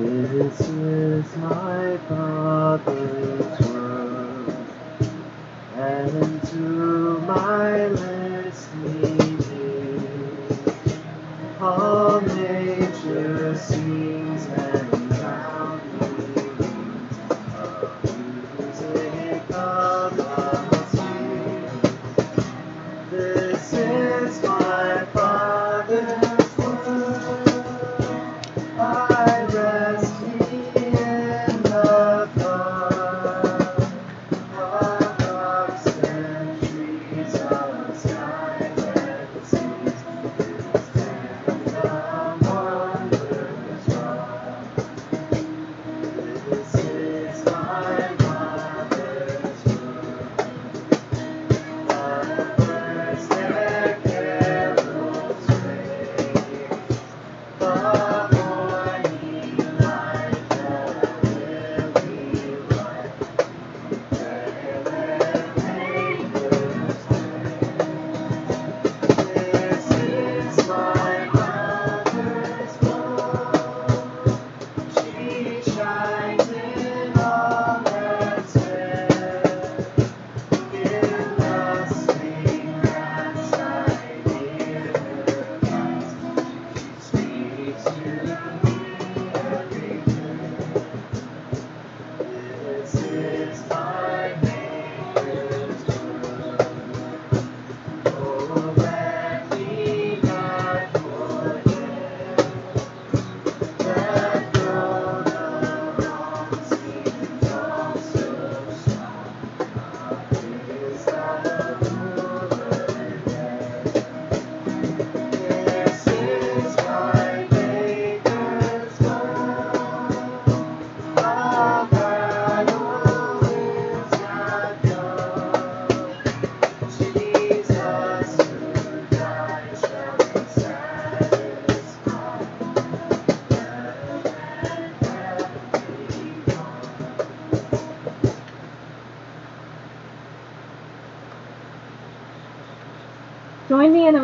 This is my Father's world, and to my listening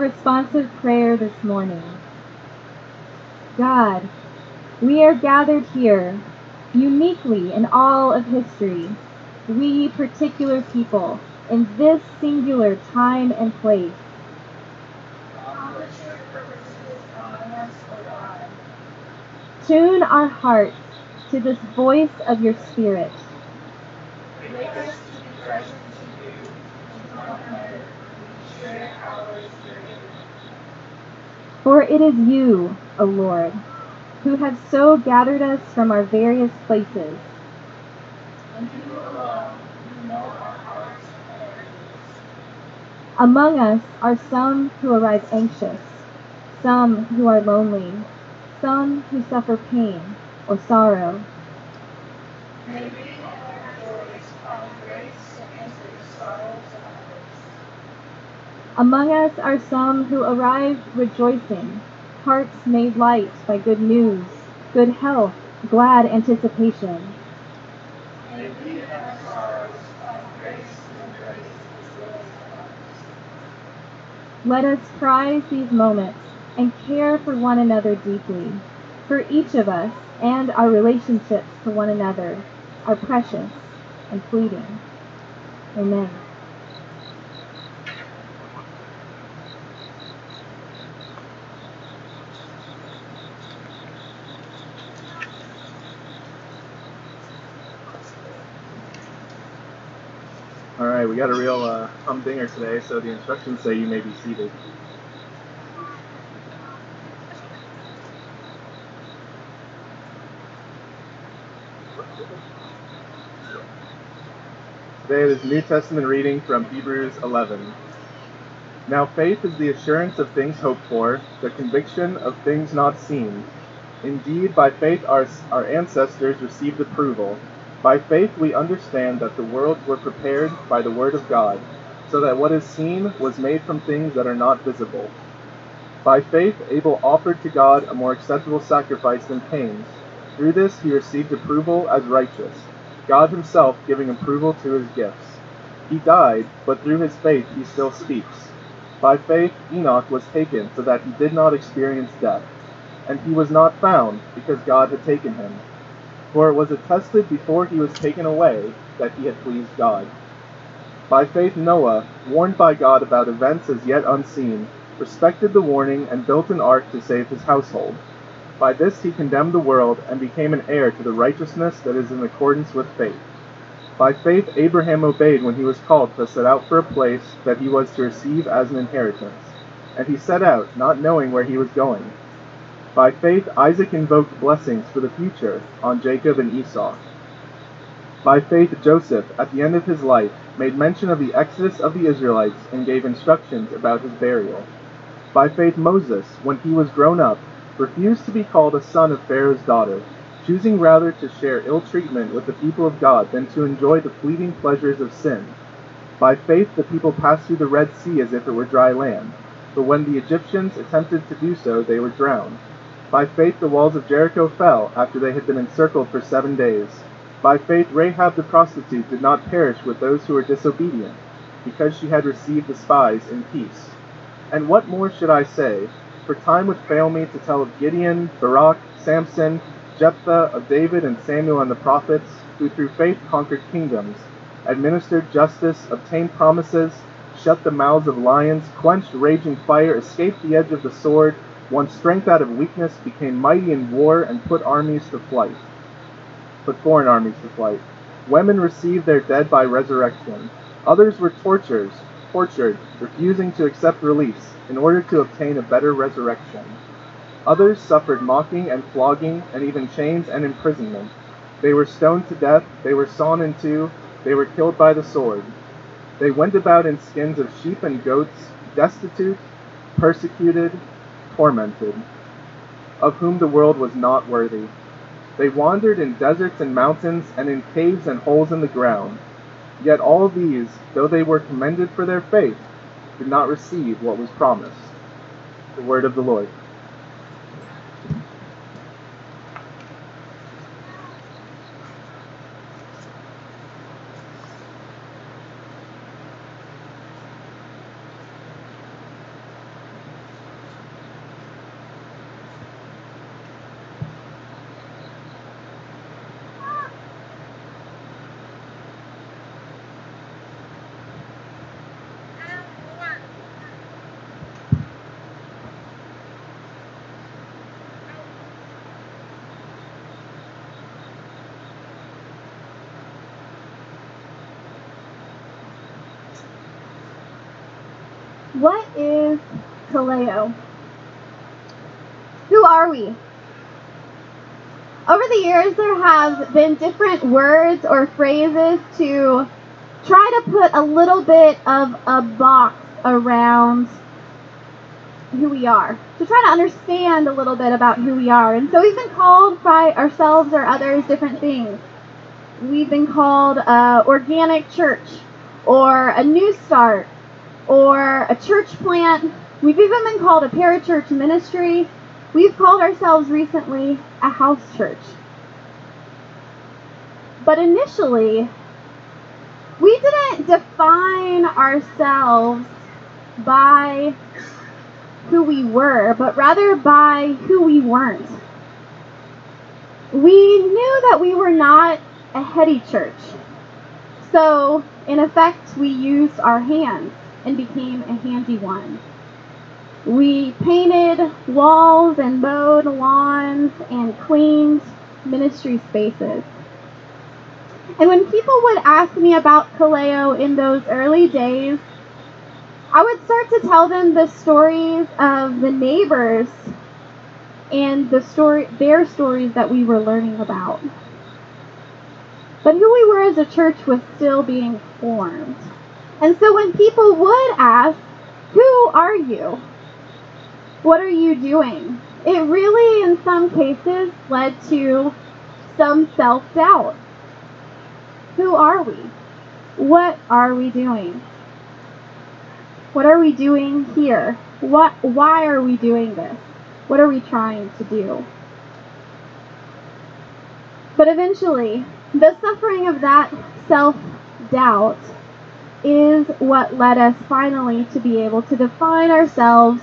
responsive prayer this morning. God, we are gathered here uniquely in all of history, we particular people in this singular time and place. Tune our hearts to this voice of your Spirit. Make us to be present to you. Share. For it is you, O Lord, who have so gathered us from our various places. Among us are some who arrive anxious, some who are lonely, some who suffer pain or sorrow. May we in our joys find grace to answer the sorrows of others. Among us are some who arrive rejoicing, hearts made light by good news, good health, glad anticipation. Let us prize these moments and care for one another deeply, for each of us and our relationships to one another are precious and fleeting. Amen. We got a real uh, humdinger today, so the instructions say you may be seated. Today is New Testament reading from Hebrews 11. Now faith is the assurance of things hoped for, the conviction of things not seen. Indeed, by faith our, our ancestors received approval. By faith we understand that the worlds were prepared by the word of God, so that what is seen was made from things that are not visible. By faith Abel offered to God a more acceptable sacrifice than Cain's. Through this he received approval as righteous, God himself giving approval to his gifts. He died, but through his faith he still speaks. By faith Enoch was taken so that he did not experience death. and he was not found, because God had taken him. For it was attested before he was taken away that he had pleased God. By faith Noah, warned by God about events as yet unseen, respected the warning and built an ark to save his household. By this he condemned the world and became an heir to the righteousness that is in accordance with faith. By faith Abraham obeyed when he was called to set out for a place that he was to receive as an inheritance. And he set out, not knowing where he was going. By faith Isaac invoked blessings for the future on Jacob and Esau. By faith Joseph, at the end of his life, made mention of the exodus of the Israelites and gave instructions about his burial. By faith Moses, when he was grown up, refused to be called a son of Pharaoh's daughter, choosing rather to share ill treatment with the people of God than to enjoy the fleeting pleasures of sin. By faith the people passed through the Red Sea as if it were dry land, but when the Egyptians attempted to do so, they were drowned. By faith the walls of Jericho fell after they had been encircled for seven days. By faith Rahab the prostitute did not perish with those who were disobedient, because she had received the spies in peace. And what more should I say? For time would fail me to tell of Gideon, Barak, Samson, Jephthah, of David and Samuel and the prophets, who through faith conquered kingdoms, administered justice, obtained promises, shut the mouths of lions, quenched raging fire, escaped the edge of the sword, won strength out of weakness, became mighty in war, and put armies to flight. Put foreign armies to flight. Women received their dead by resurrection. Others were tortures, tortured, refusing to accept release, in order to obtain a better resurrection. Others suffered mocking and flogging, and even chains and imprisonment. They were stoned to death, they were sawn in two, they were killed by the sword. They went about in skins of sheep and goats, destitute, persecuted, tormented, of whom the world was not worthy. They wandered in deserts and mountains, and in caves and holes in the ground. Yet all these, though they were commended for their faith, did not receive what was promised. The word of the Lord. What is Kaleo? Who are we? Over the years, there have been different words or phrases to try to put a little bit of a box around who we are, to try to understand a little bit about who we are. And so we've been called by ourselves or others different things. We've been called uh, organic church, or a new start, or a church plant. We've even been called a parachurch ministry. We've called ourselves recently a house church. But initially, we didn't define ourselves by who we were, but rather by who we weren't. We knew that we were not a heady church. So, in effect, we used our hands and became a handy one. We painted walls and mowed lawns and cleaned ministry spaces. And when people would ask me about Kaleo in those early days, I would start to tell them the stories of the neighbors and the story their stories that we were learning about. But who we were as a church was still being formed. And so when people would ask, Who are you? What are you doing? It really, in some cases, led to some self doubt. Who are we? What are we doing? What are we doing here? What, why are we doing this? What are we trying to do? But eventually, the suffering of that self doubt is what led us finally to be able to define ourselves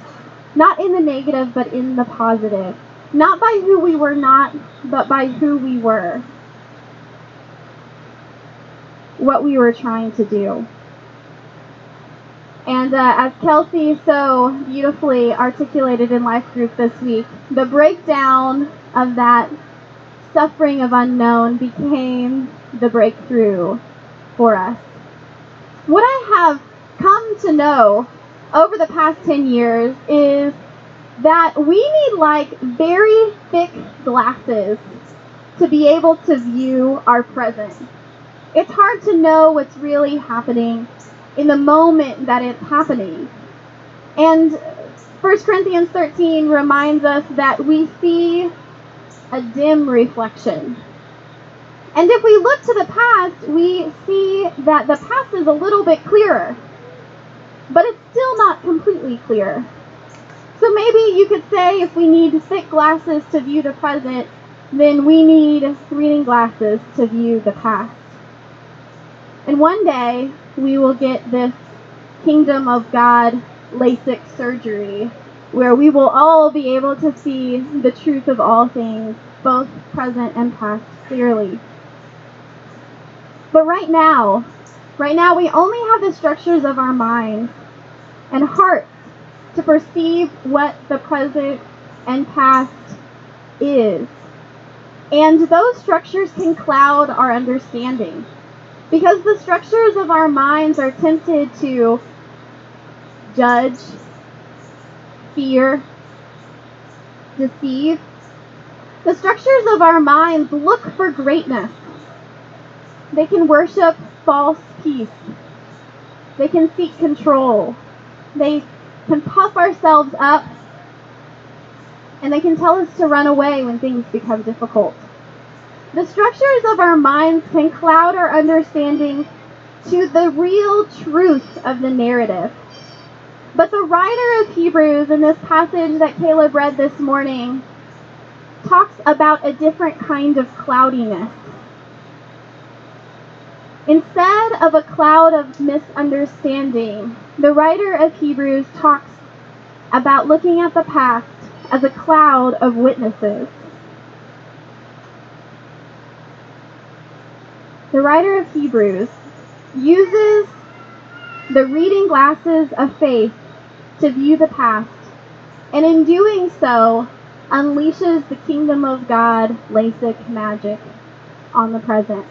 not in the negative but in the positive. not by who we were not, but by who we were. What we were trying to do. And uh, as Kelsey so beautifully articulated in Life Group this week, the breakdown of that suffering of unknown became the breakthrough for us. What I have come to know over the past 10 years is that we need like very thick glasses to be able to view our present. It's hard to know what's really happening in the moment that it's happening. And 1 Corinthians 13 reminds us that we see a dim reflection. And if we look to the past, we see that the past is a little bit clearer, but it's still not completely clear. So maybe you could say if we need thick glasses to view the present, then we need reading glasses to view the past. And one day we will get this kingdom of God LASIK surgery where we will all be able to see the truth of all things, both present and past, clearly. But right now, right now, we only have the structures of our minds and hearts to perceive what the present and past is. And those structures can cloud our understanding. Because the structures of our minds are tempted to judge, fear, deceive. The structures of our minds look for greatness. They can worship false peace. They can seek control. They can puff ourselves up. And they can tell us to run away when things become difficult. The structures of our minds can cloud our understanding to the real truth of the narrative. But the writer of Hebrews in this passage that Caleb read this morning talks about a different kind of cloudiness. Instead of a cloud of misunderstanding, the writer of Hebrews talks about looking at the past as a cloud of witnesses. The writer of Hebrews uses the reading glasses of faith to view the past, and in doing so, unleashes the kingdom of God LASIK magic on the present.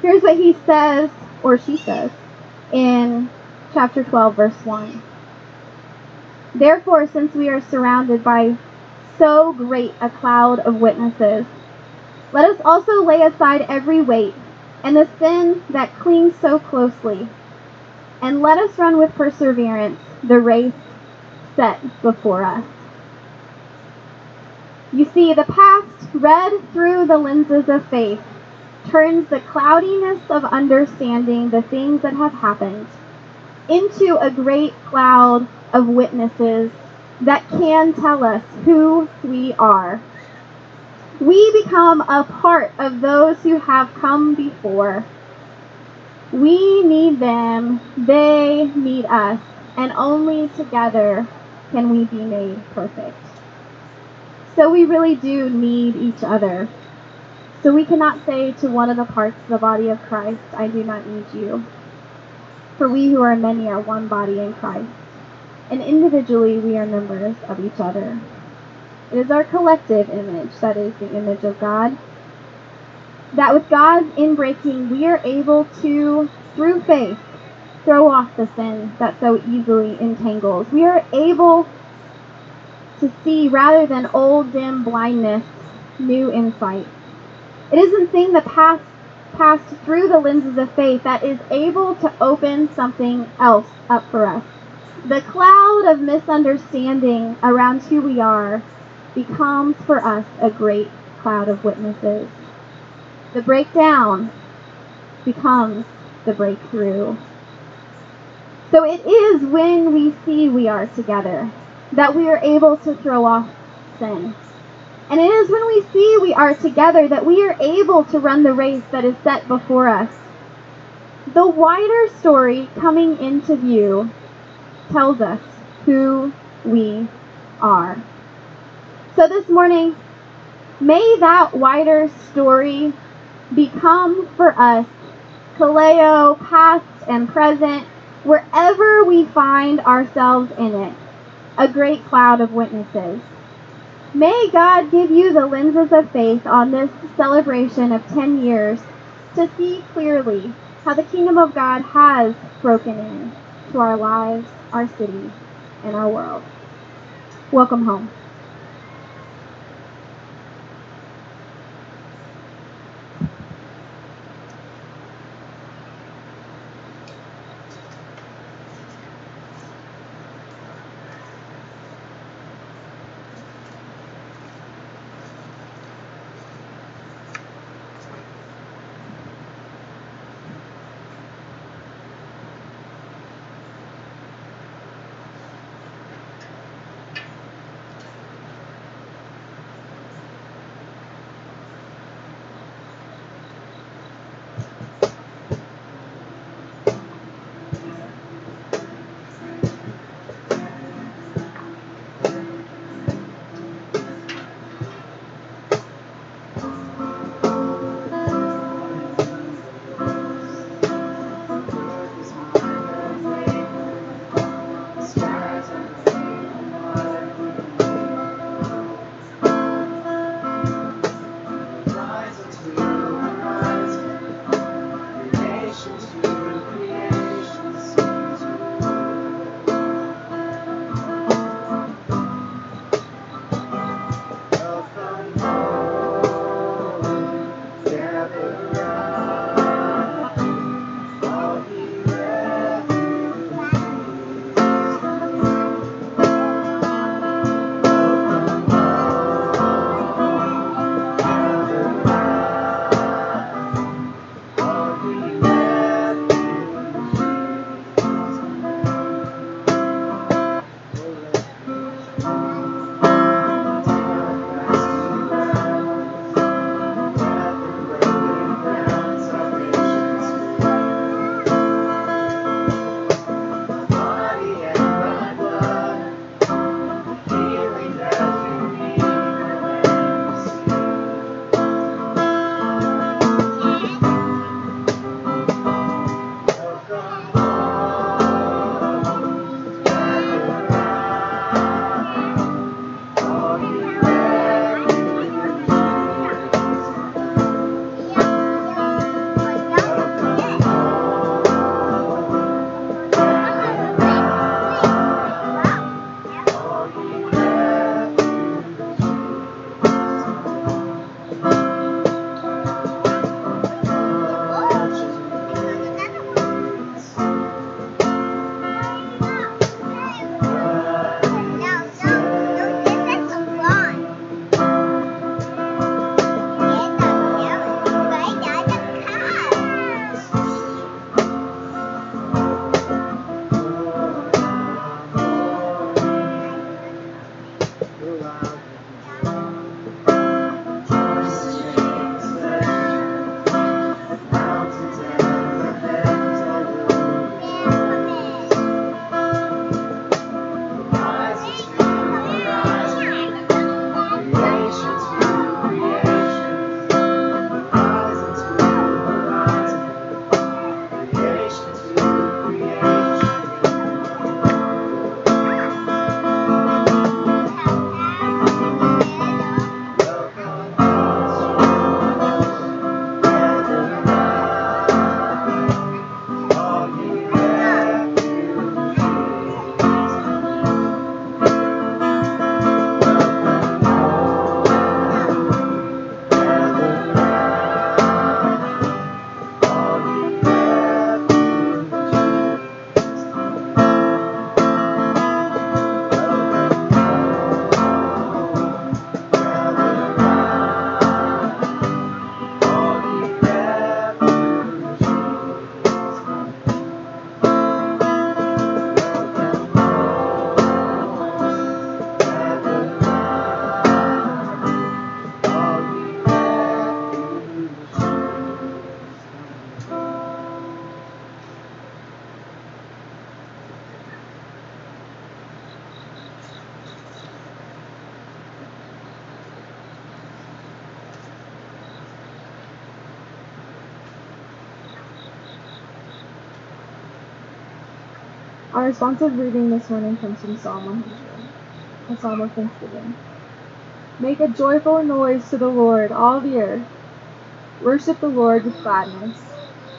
Here's what he says, or she says, in chapter 12, verse 1. Therefore, since we are surrounded by so great a cloud of witnesses, let us also lay aside every weight and the sin that clings so closely, and let us run with perseverance the race set before us. You see, the past, read through the lenses of faith, turns the cloudiness of understanding the things that have happened into a great cloud of witnesses that can tell us who we are. We become a part of those who have come before. We need them, they need us, and only together can we be made perfect. So we really do need each other. So we cannot say to one of the parts of the body of Christ, I do not need you. For we who are many are one body in Christ, and individually we are members of each other. It is our collective image that is the image of God. That with God's inbreaking, we are able to, through faith, throw off the sin that so easily entangles. We are able to see, rather than old dim blindness, new insight. It isn't seeing the past passed through the lenses of faith that is able to open something else up for us. The cloud of misunderstanding around who we are becomes for us a great cloud of witnesses. The breakdown becomes the breakthrough. So it is when we see we are together that we are able to throw off sin. And it is when we see we are together that we are able to run the race that is set before us. The wider story coming into view tells us who we are. So this morning, may that wider story become for us, Kaleo, past and present, wherever we find ourselves in it, a great cloud of witnesses. May God give you the lenses of faith on this celebration of 10 years to see clearly how the kingdom of God has broken in to our lives, our city, and our world. Welcome home. Responsive reading this morning comes from Psalm 100, a psalm of thanksgiving. Make a joyful noise to the Lord, all the earth. Worship the Lord with gladness.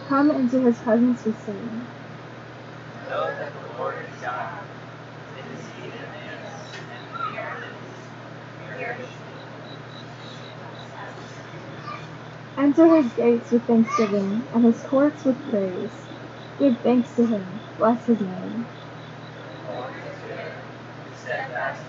Come into his presence with singing. Know that the Lord is God. It is He that made us, and we are His. We are His. Enter his gates with thanksgiving, and his courts with praise. Give thanks to him. Bless his name. The Lord is good. His steadfast love endures forever. And His faithfulness to all generations.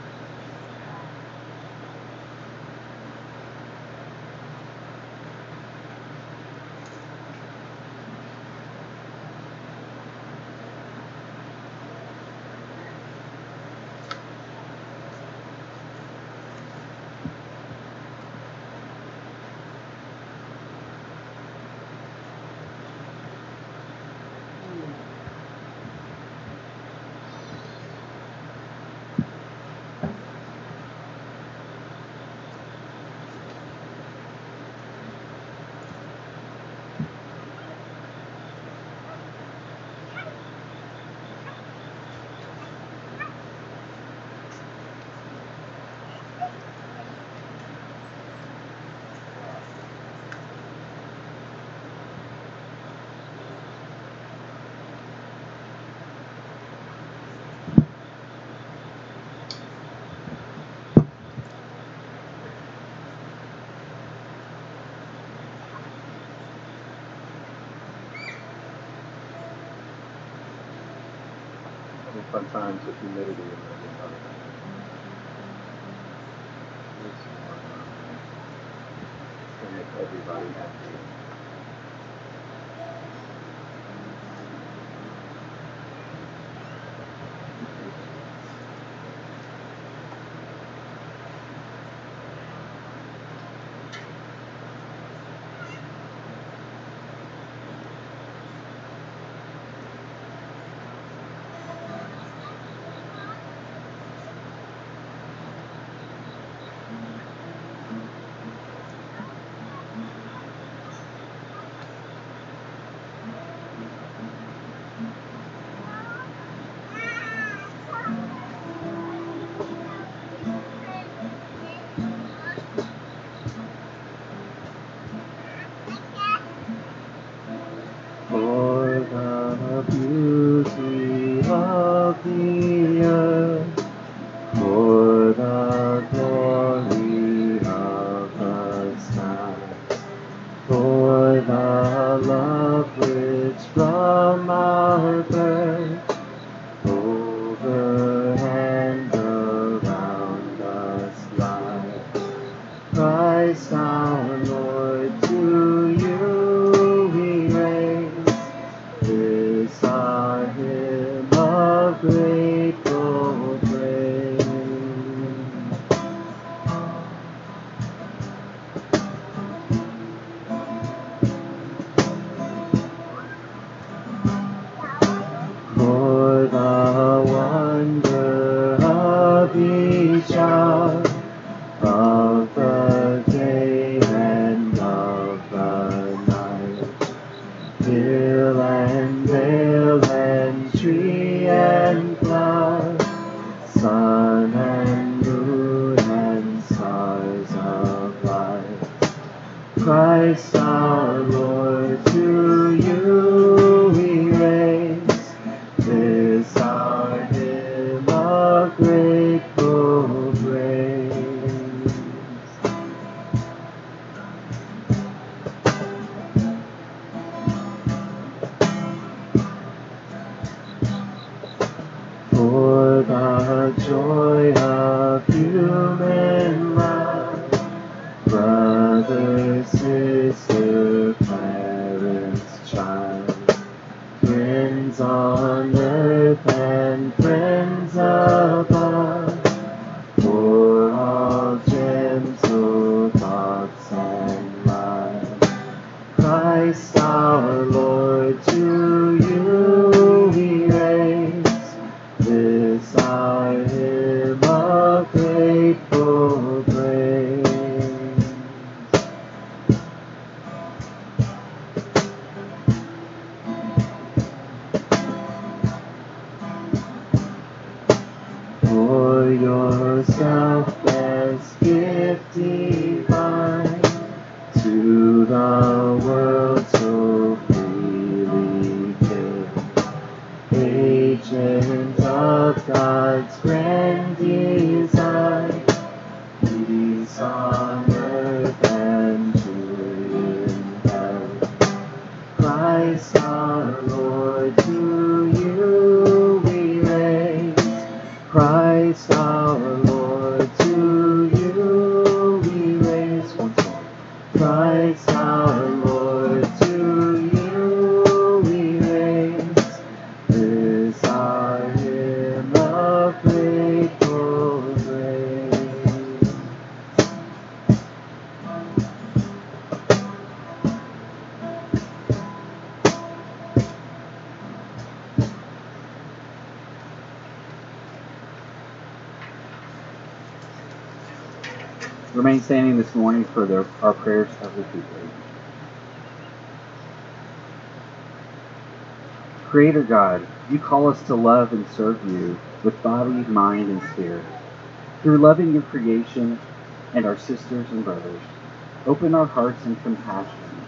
Having the humidity Remain standing this morning for our prayers of the people. Creator God, you call us to love and serve you with body, mind, and spirit. Through loving your creation and our sisters and brothers, open our hearts in compassion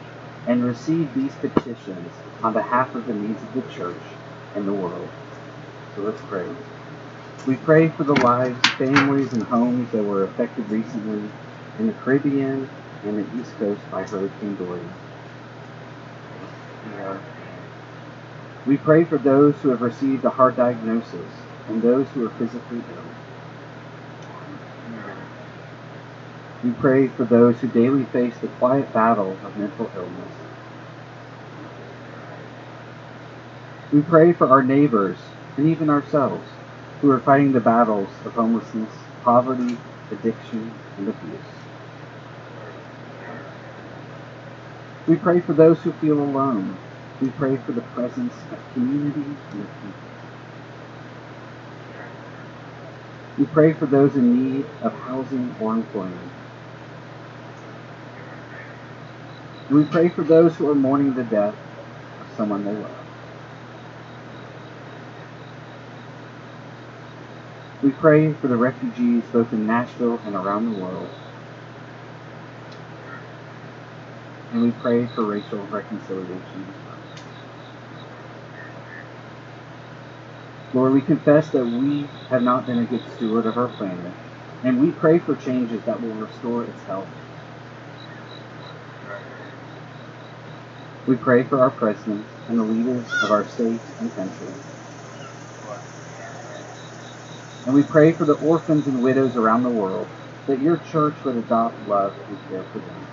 and receive these petitions on behalf of the needs of the church and the world. So let's pray. We pray for the lives, families, and homes that were affected recently in the Caribbean and the East Coast by Hurricane Dorian. We pray for those who have received a hard diagnosis and those who are physically ill. We pray for those who daily face the quiet battle of mental illness. We pray for our neighbors and even ourselves who are fighting the battles of homelessness, poverty, addiction, and abuse. We pray for those who feel alone. We pray for the presence of community and of people. We pray for those in need of housing or employment. We pray for those who are mourning the death of someone they love. We pray for the refugees both in Nashville and around the world. And we pray for racial reconciliation. Lord, we confess that we have not been a good steward of our planet, and we pray for changes that will restore its health. We pray for our presidents and the leaders of our state and country. And we pray for the orphans and widows around the world, that your church would adopt love and care for them.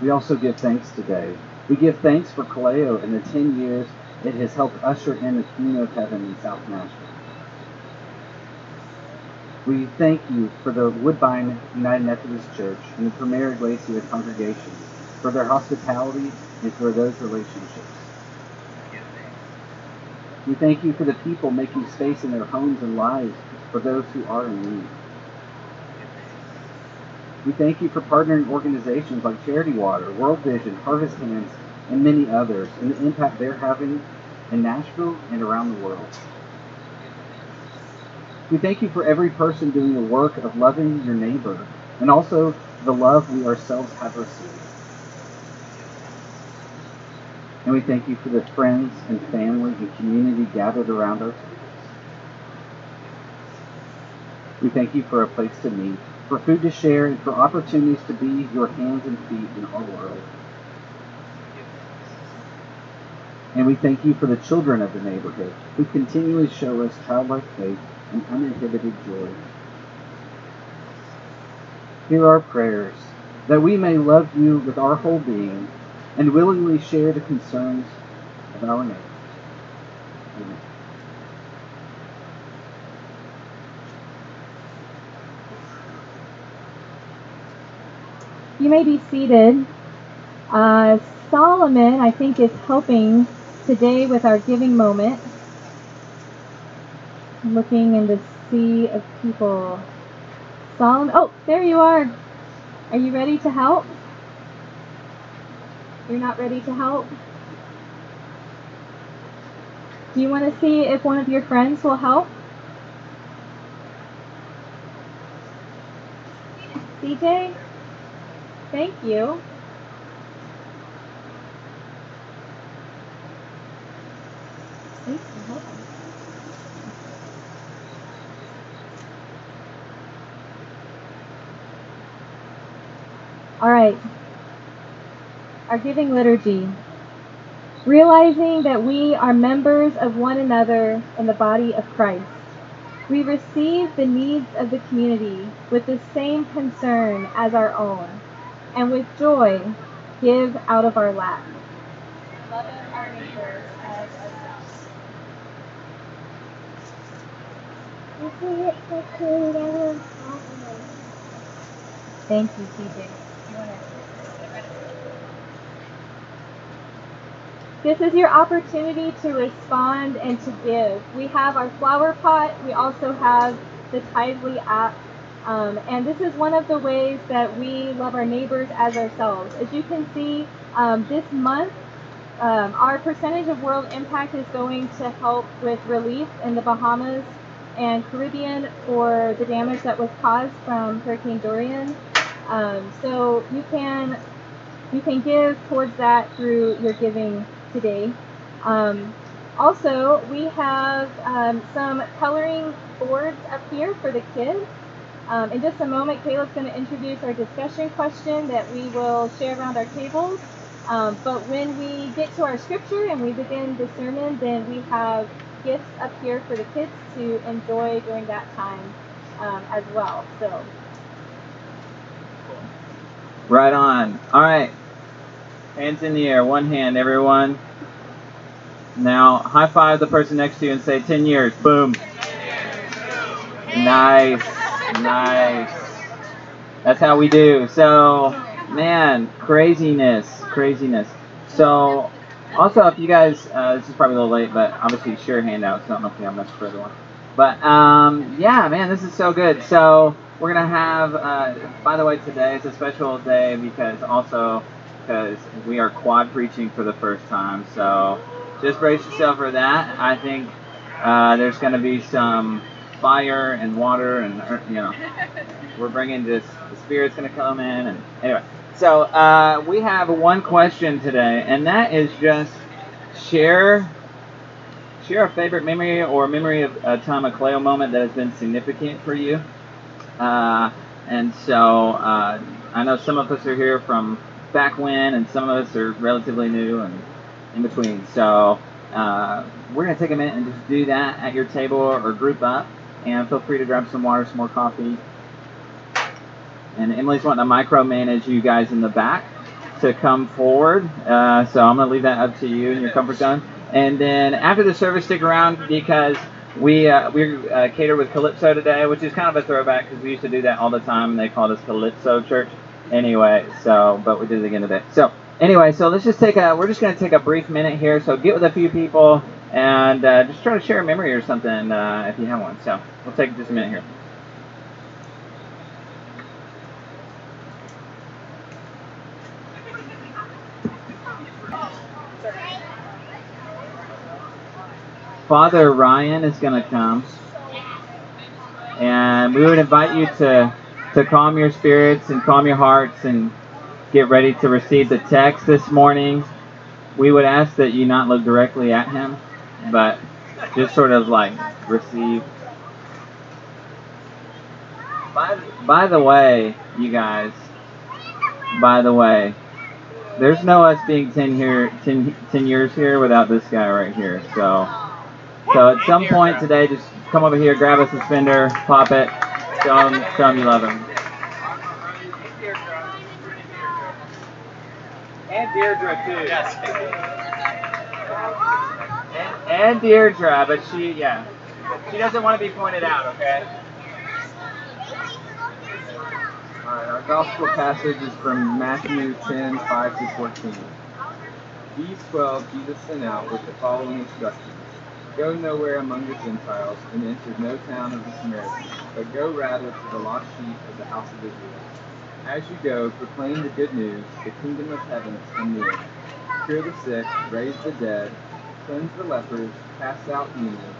We also give thanks today. We give thanks for Kaleo and the 10 years it has helped usher in the kingdom of heaven in South Nashville. We thank you for the Woodbine United Methodist Church and the Primera Iglesia congregation for their hospitality and for those relationships. We thank you for the people making space in their homes and lives for those who are in need. We thank you for partnering organizations like Charity Water, World Vision, Harvest Hands, and many others, and the impact they're having in Nashville and around the world. We thank you for every person doing the work of loving your neighbor, and also the love we ourselves have received. And we thank you for the friends and family and community gathered around us. We thank you for a place to meet, for food to share, and for opportunities to be your hands and feet in our world. And we thank you for the children of the neighborhood who continually show us childlike faith and uninhibited joy. Hear our prayers that we may love you with our whole being and willingly share the concerns of our neighbors. Amen. You may be seated. Uh, Solomon, I think, is helping today with our giving moment. Looking in the sea of people. Solomon, oh, there you are. Are you ready to help? You're not ready to help? Do you want to see if one of your friends will help? CJ? Thank you. All right. Our giving liturgy. Realizing that we are members of one another in the body of Christ, we receive the needs of the community with the same concern as our own, and with joy give out of our lack. Loving our neighbors as ourselves. Thank you, TJ. You wanna- This is your opportunity to respond and to give. We have our flower pot. We also have the Tithely app. Um, and this is one of the ways that we love our neighbors as ourselves. As you can see, um, this month, um, our percentage of world impact is going to help with relief in the Bahamas and Caribbean for the damage that was caused from Hurricane Dorian. Um, so you can you can give towards that through your giving today. Um, also, we have um, some coloring boards up here for the kids. Um, in just a moment, Caleb's going to introduce our discussion question that we will share around our tables. Um, but when we get to our scripture and we begin the sermon, then we have gifts up here for the kids to enjoy during that time um, as well. So, Right on. All right. Hands in the air. One hand, everyone. Now, high five the person next to you and say 10 years. Boom. Nice. Nice. That's how we do. So, man, craziness. Craziness. So, also, if you guys, uh, this is probably a little late, but obviously share handouts. I don't know if we have much for everyone. But, um, yeah, man, this is so good. So, we're going to have, uh, by the way, today is a special day because also because we are quad preaching for the first time. So, just brace yourself for that. I think uh, there's going to be some fire and water and you know we're bringing this the spirit's going to come in and anyway so uh, we have one question today and that is just share share a favorite memory or memory of a time a Kaleo moment that has been significant for you uh, and so uh, I know some of us are here from back when and some of us are relatively new and in between so uh, we're going to take a minute and just do that at your table or group up and feel free to grab some water, some more coffee. And Emily's wanting to micromanage you guys in the back to come forward. Uh, so I'm going to leave that up to you in your comfort zone. And then after the service, stick around because we uh, we uh, cater with Calypso today, which is kind of a throwback because we used to do that all the time. And they called us Calypso Church. Anyway, so but we did it again today. So anyway, so let's just take a we're just going to take a brief minute here. So get with a few people and uh, just try to share a memory or something uh, if you have one. So we'll take just a minute here. Father Ryan is going to come, and we would invite you to to calm your spirits and calm your hearts and get ready to receive the text this morning. We would ask that you not look directly at him, but just sort of like receive. By, by the way, you guys, by the way, there's no us being 10, here, 10, 10 years here without this guy right here. So, so at some point today, just come over here, grab a suspender, pop it, show him, show him you love him. And Deirdre too. Yes. And, and Deirdre, but she, yeah, she doesn't want to be pointed out. Okay. All right, our gospel passage is from Matthew 10, 5 to 14. These twelve Jesus sent out with the following instructions Go nowhere among the Gentiles, and enter no town of the Samaritans, but go rather to the lost sheep of the house of Israel. As you go, proclaim the good news the kingdom of heaven is near. Cure the sick, raise the dead, cleanse the lepers, cast out demons.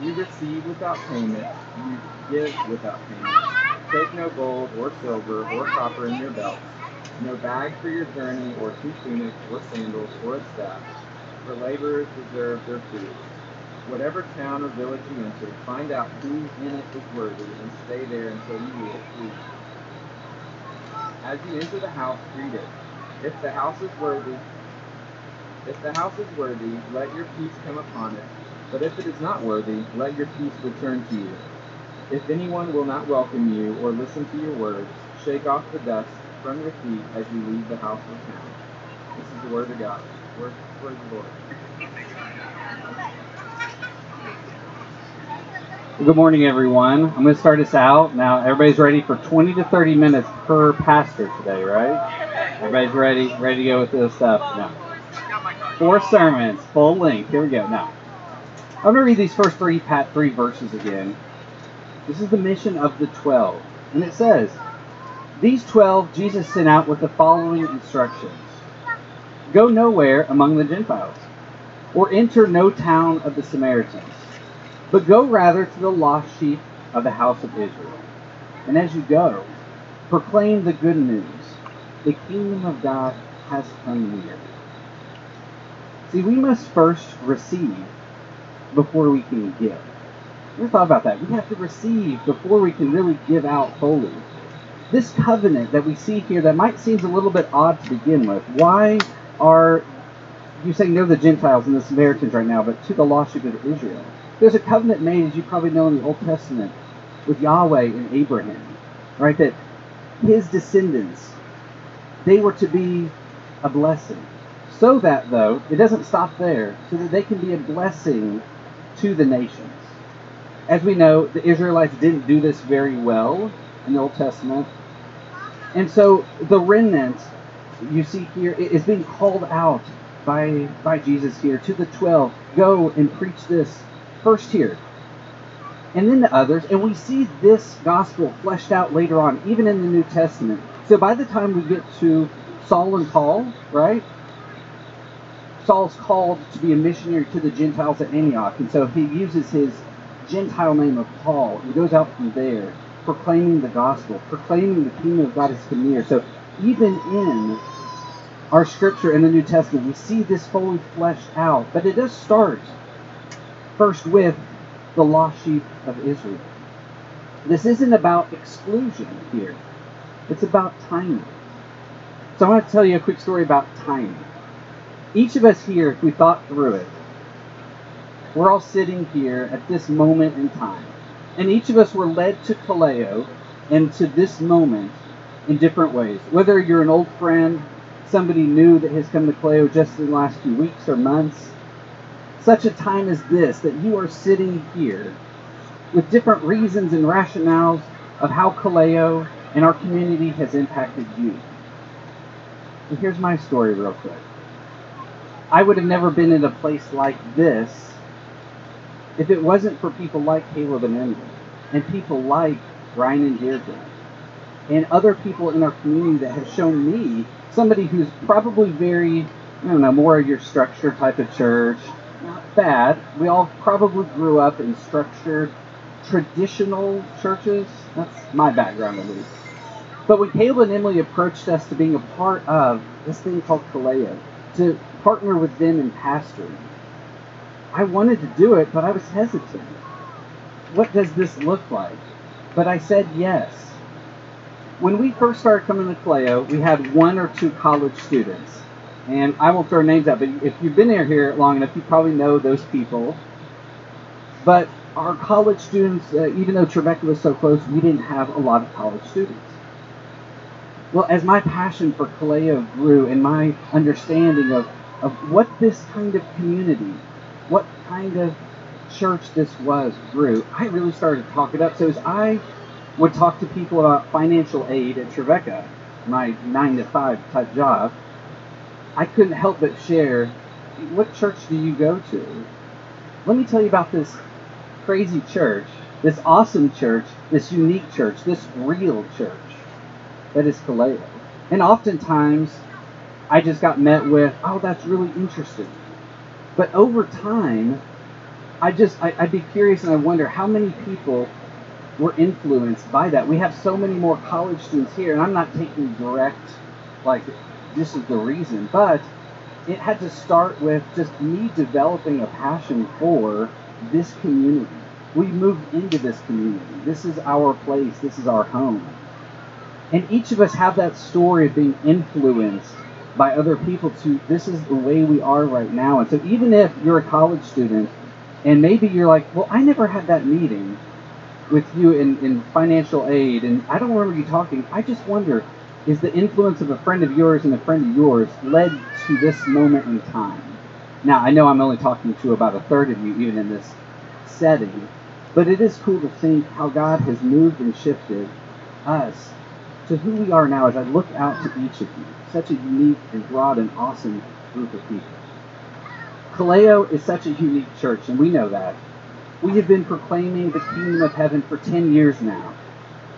You receive without payment, you give without payment. Take no gold or silver or copper in your belts, no bag for your journey, or two tunics, or sandals, or a staff, for laborers deserve their food. Whatever town or village you enter, find out who in it is worthy, and stay there until you leave. As you enter the house, greet it. If the house is worthy, if the house is worthy, let your peace come upon it. But if it is not worthy, let your peace return to you. If anyone will not welcome you or listen to your words, shake off the dust from your feet as you leave the house or town. This is the word of God. Word, word of the Lord. Good morning, everyone. I'm going to start us out. Now, everybody's ready for 20 to 30 minutes per pastor today, right? Everybody's ready, ready to go with this stuff. No. Four sermons, full length. Here we go. Now, I'm going to read these first three pat three verses again. This is the mission of the twelve, and it says, "These twelve Jesus sent out with the following instructions: Go nowhere among the Gentiles, or enter no town of the Samaritans." But go rather to the lost sheep of the house of Israel. And as you go, proclaim the good news. The kingdom of God has come near. See, we must first receive before we can give. Ever thought about that? We have to receive before we can really give out fully. This covenant that we see here that might seem a little bit odd to begin with. Why are you saying no to the Gentiles and the Samaritans right now, but to the lost sheep of Israel? There's a covenant made, as you probably know in the Old Testament, with Yahweh and Abraham, right? That his descendants, they were to be a blessing. So that, though, it doesn't stop there, so that they can be a blessing to the nations. As we know, the Israelites didn't do this very well in the Old Testament. And so the remnant you see here is being called out by, by Jesus here to the 12 go and preach this first here, and then the others. And we see this gospel fleshed out later on, even in the New Testament. So by the time we get to Saul and Paul, right? Saul's called to be a missionary to the Gentiles at Antioch, and so he uses his Gentile name of Paul and goes out from there, proclaiming the gospel, proclaiming the kingdom of God is come near. So even in our scripture in the New Testament, we see this fully fleshed out, but it does start first with the lost sheep of Israel. This isn't about exclusion here, it's about timing. So I want to tell you a quick story about timing. Each of us here, if we thought through it, we're all sitting here at this moment in time. And each of us were led to Kaleo and to this moment in different ways. Whether you're an old friend, somebody new that has come to Kaleo just in the last few weeks or months, such a time as this, that you are sitting here with different reasons and rationales of how Kaleo and our community has impacted you. And here's my story, real quick. I would have never been in a place like this if it wasn't for people like Caleb and Emily, and people like Ryan and Deirdre, and other people in our community that have shown me somebody who's probably very, I don't know, more of your structure type of church, not bad. We all probably grew up in structured, traditional churches. That's my background, at least. But when Caleb and Emily approached us to being a part of this thing called Kaleo, to partner with them in pastoring, I wanted to do it, but I was hesitant. What does this look like? But I said yes. When we first started coming to Kaleo, we had one or two college students and I won't throw names out, but if you've been here here long enough, you probably know those people. But our college students, uh, even though Trevecca was so close, we didn't have a lot of college students. Well, as my passion for Kaleo grew and my understanding of, of what this kind of community, what kind of church this was, grew, I really started to talk it up. So as I would talk to people about financial aid at Trevecca, my nine to five type job, I couldn't help but share what church do you go to? Let me tell you about this crazy church, this awesome church, this unique church, this real church that is Kaleo. And oftentimes, I just got met with, oh, that's really interesting. But over time, I just, I, I'd be curious and I wonder how many people were influenced by that. We have so many more college students here, and I'm not taking direct like this is the reason, but it had to start with just me developing a passion for this community. We moved into this community. This is our place. This is our home. And each of us have that story of being influenced by other people to this is the way we are right now. And so even if you're a college student and maybe you're like, well, I never had that meeting with you in, in financial aid and I don't remember you talking. I just wonder, is the influence of a friend of yours and a friend of yours led to this moment in time? Now, I know I'm only talking to about a third of you, even in this setting, but it is cool to think how God has moved and shifted us to who we are now as I look out to each of you. Such a unique and broad and awesome group of people. Kaleo is such a unique church, and we know that. We have been proclaiming the kingdom of heaven for 10 years now,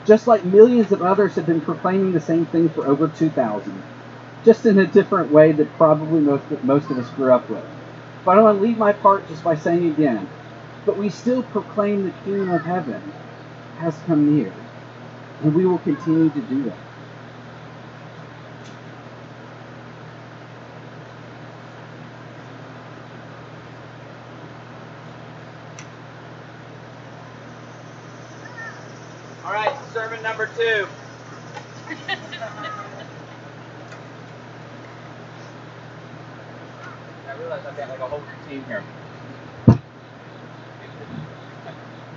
just like millions of others have been proclaiming the same thing for over 2,000, just in a different way that probably most, most of us grew up with. But I want to leave my part just by saying again, but we still proclaim the kingdom of heaven has come near, and we will continue to do that. All right, sermon number two. I realize I've got like a whole routine here.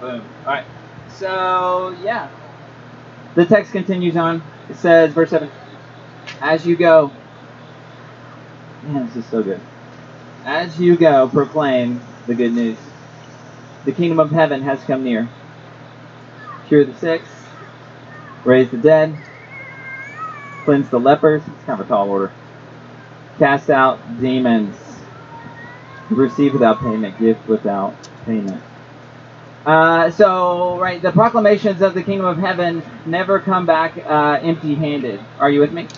Boom. All right. So yeah, the text continues on. It says, verse seven, "As you go." Man, this is so good. As you go, proclaim the good news. The kingdom of heaven has come near. Cure the sick, raise the dead, cleanse the lepers. It's kind of a tall order. Cast out demons. Receive without payment. Give without payment. Uh, so, right, the proclamations of the kingdom of heaven never come back uh, empty handed. Are you with me?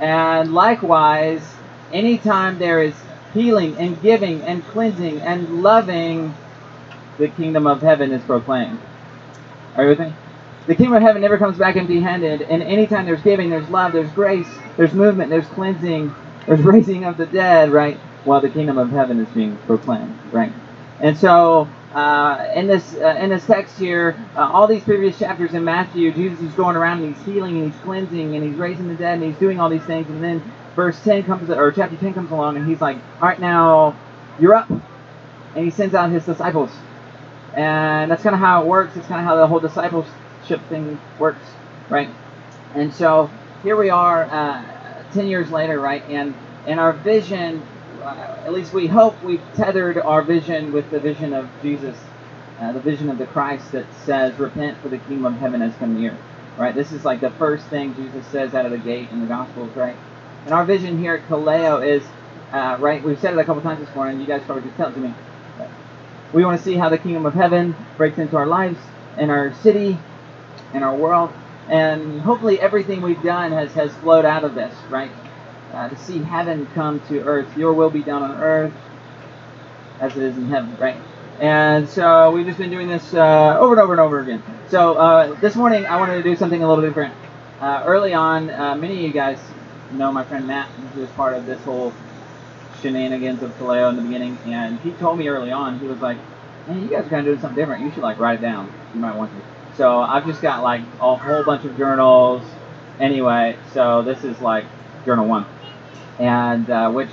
And likewise, anytime there is healing and giving and cleansing and loving, the kingdom of heaven is proclaimed. Are you with me? The kingdom of heaven never comes back empty handed, and anytime there's giving, there's love, there's grace, there's movement, there's cleansing, there's raising of the dead, right? While the kingdom of heaven is being proclaimed, right? And so, uh, in this uh, in this text here, uh, all these previous chapters in Matthew, Jesus is going around and he's healing and he's cleansing and he's raising the dead and he's doing all these things, and then verse ten comes or chapter ten comes along and he's like, "All right, now you're up," and he sends out his disciples, and that's kind of how it works. It's kind of how the whole thing works, right? And so here we are, uh, ten years later, right? And and our vision, uh, at least we hope, we've tethered our vision with the vision of Jesus, uh, the vision of the Christ that says, "Repent, for the kingdom of heaven has come near." Right? This is like the first thing Jesus says out of the gate in the Gospels, right? And our vision here at Kaleo is, uh, right? We've said it a couple times this morning. You guys probably just tell it to me. We want to see how the kingdom of heaven breaks into our lives, and our city, in our world, and hopefully everything we've done has, has flowed out of this, right? Uh, to see heaven come to earth. Your will be done on earth as it is in heaven, right? And so we've just been doing this uh, over and over and over again. So uh, this morning I wanted to do something a little different. Uh, early on, uh, many of you guys know my friend Matt, who was part of this whole shenanigans of Kaleo in the beginning, and he told me early on, he was like, man, you guys are kind of doing something different. You should like write it down. You might want to. So I've just got like a whole bunch of journals. Anyway, so this is like journal one, and uh, which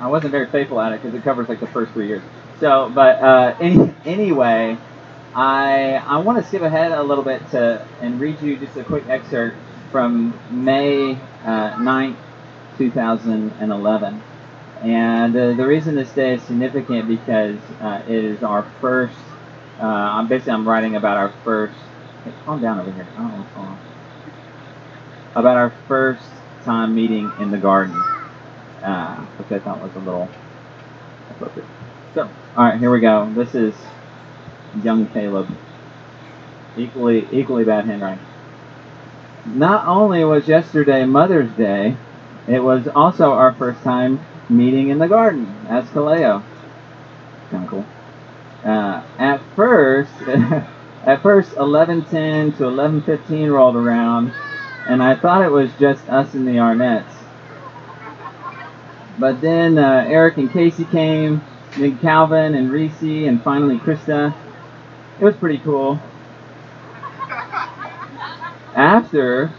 I wasn't very faithful at it because it covers like the first three years. So, but uh, any, anyway, I I want to skip ahead a little bit to and read you just a quick excerpt from May uh, 9th, 2011. And uh, the reason this day is significant because uh, it is our first. Uh, I'm basically I'm writing about our first. Hey, calm down over here. I don't on. About our first time meeting in the garden, uh, which I thought was a little appropriate. So, all right, here we go. This is young Caleb. Equally, equally bad handwriting. Not only was yesterday Mother's Day, it was also our first time meeting in the garden as Kaleo. Kind of cool. Uh, at first, at first, 11:10 to 11:15 rolled around, and I thought it was just us in the Arnettes. But then uh, Eric and Casey came, then Calvin and Reese, and finally Krista. It was pretty cool. After,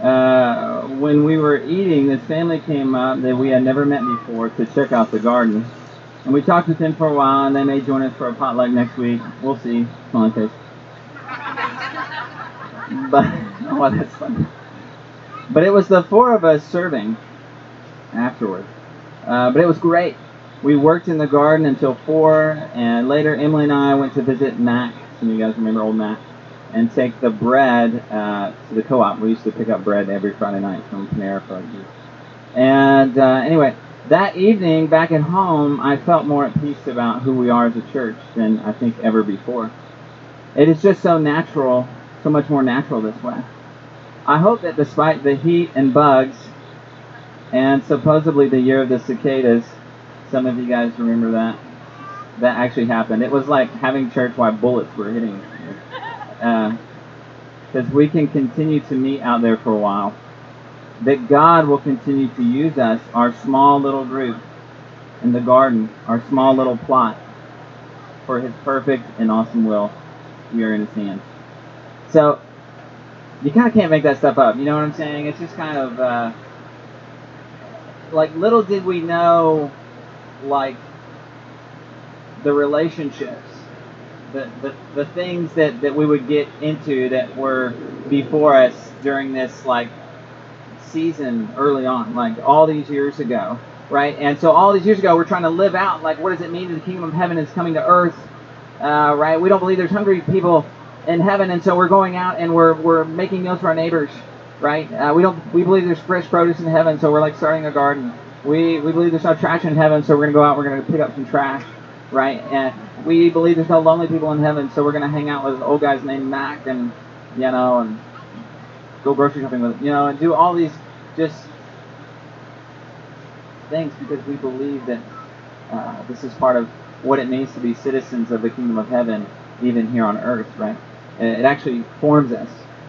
uh, when we were eating, this family came up that we had never met before to check out the garden. And we talked with them for a while, and they may join us for a potluck next week. We'll see. Come on, face. But, oh, that's funny. But it was the four of us serving afterward. Uh, but it was great. We worked in the garden until four, and later Emily and I went to visit Mac. Some of you guys remember old Mac, and take the bread uh, to the co-op. We used to pick up bread every Friday night from Panera for. And uh, anyway, that evening back at home, I felt more at peace about who we are as a church than I think ever before. It is just so natural, so much more natural this way. I hope that despite the heat and bugs, and supposedly the year of the cicadas, some of you guys remember that. That actually happened. It was like having church while bullets were hitting. Uh, because we can continue to meet out there for a while. That God will continue to use us, our small little group in the garden, our small little plot, for His perfect and awesome will. We are in His hands. So, you kind of can't make that stuff up. You know what I'm saying? It's just kind of. Uh, like little did we know like the relationships the, the, the things that, that we would get into that were before us during this like season early on like all these years ago right and so all these years ago we're trying to live out like what does it mean that the kingdom of heaven is coming to earth uh, right we don't believe there's hungry people in heaven and so we're going out and we're, we're making meals for our neighbors right? Uh, we don't we believe there's fresh produce in heaven, so we're like starting a garden. We we believe there's no trash in heaven, so we're gonna go out. We're gonna pick up some trash, right? And we believe there's no lonely people in heaven, so we're gonna hang out with old guys named Mac and you know and go grocery shopping with them, you know and do all these just things because we believe that uh, this is part of what it means to be citizens of the kingdom of heaven, even here on earth, right? It actually forms us.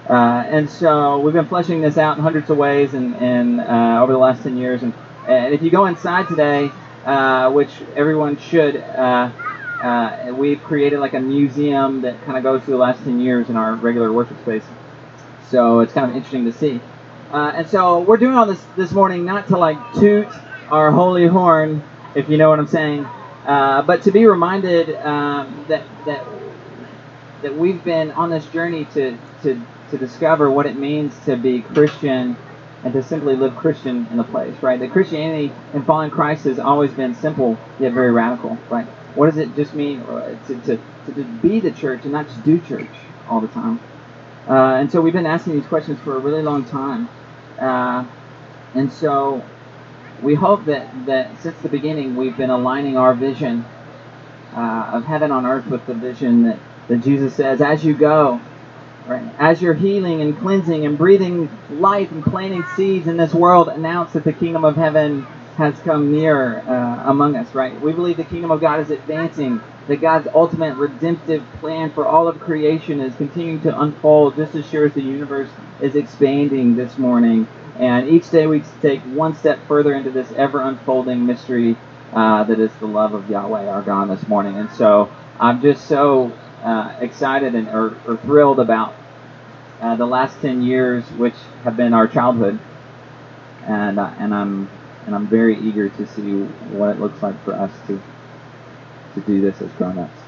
Uh, and so we've been fleshing this out in hundreds of ways and, and uh, over the last 10 years. And, and if you go inside today, uh, which everyone should, uh, uh, we've created like a museum that kind of goes through the last 10 years in our regular worship space. So it's kind of interesting to see. Uh, and so we're doing all this this morning not to like toot our holy horn, if you know what I'm saying, but to be reminded um, that that that we've been on this journey to to to discover what it means to be Christian and to simply live Christian in a place, right? That Christianity and following Christ has always been simple yet very radical, right? What does it just mean uh, to, to, to be the church and not just do church all the time? Uh, and so we've been asking these questions for a really long time. Uh, and so we hope that, that since the beginning we've been aligning our vision uh, of heaven on earth with the vision that, that Jesus says, as you go, Right. As you're healing and cleansing and breathing life and planting seeds in this world, announce that the kingdom of heaven has come near uh, among us, right? We believe the kingdom of God is advancing, that God's ultimate redemptive plan for all of creation is continuing to unfold just as sure as the universe is expanding this morning. And each day we take one step further into this ever unfolding mystery uh, that is the love of Yahweh, our God, this morning. And so I'm just so uh, excited and or, or, thrilled about uh, the last 10 years, which have been our childhood, and uh, and I'm and I'm very eager to see what it looks like for us to to do this as grown-ups.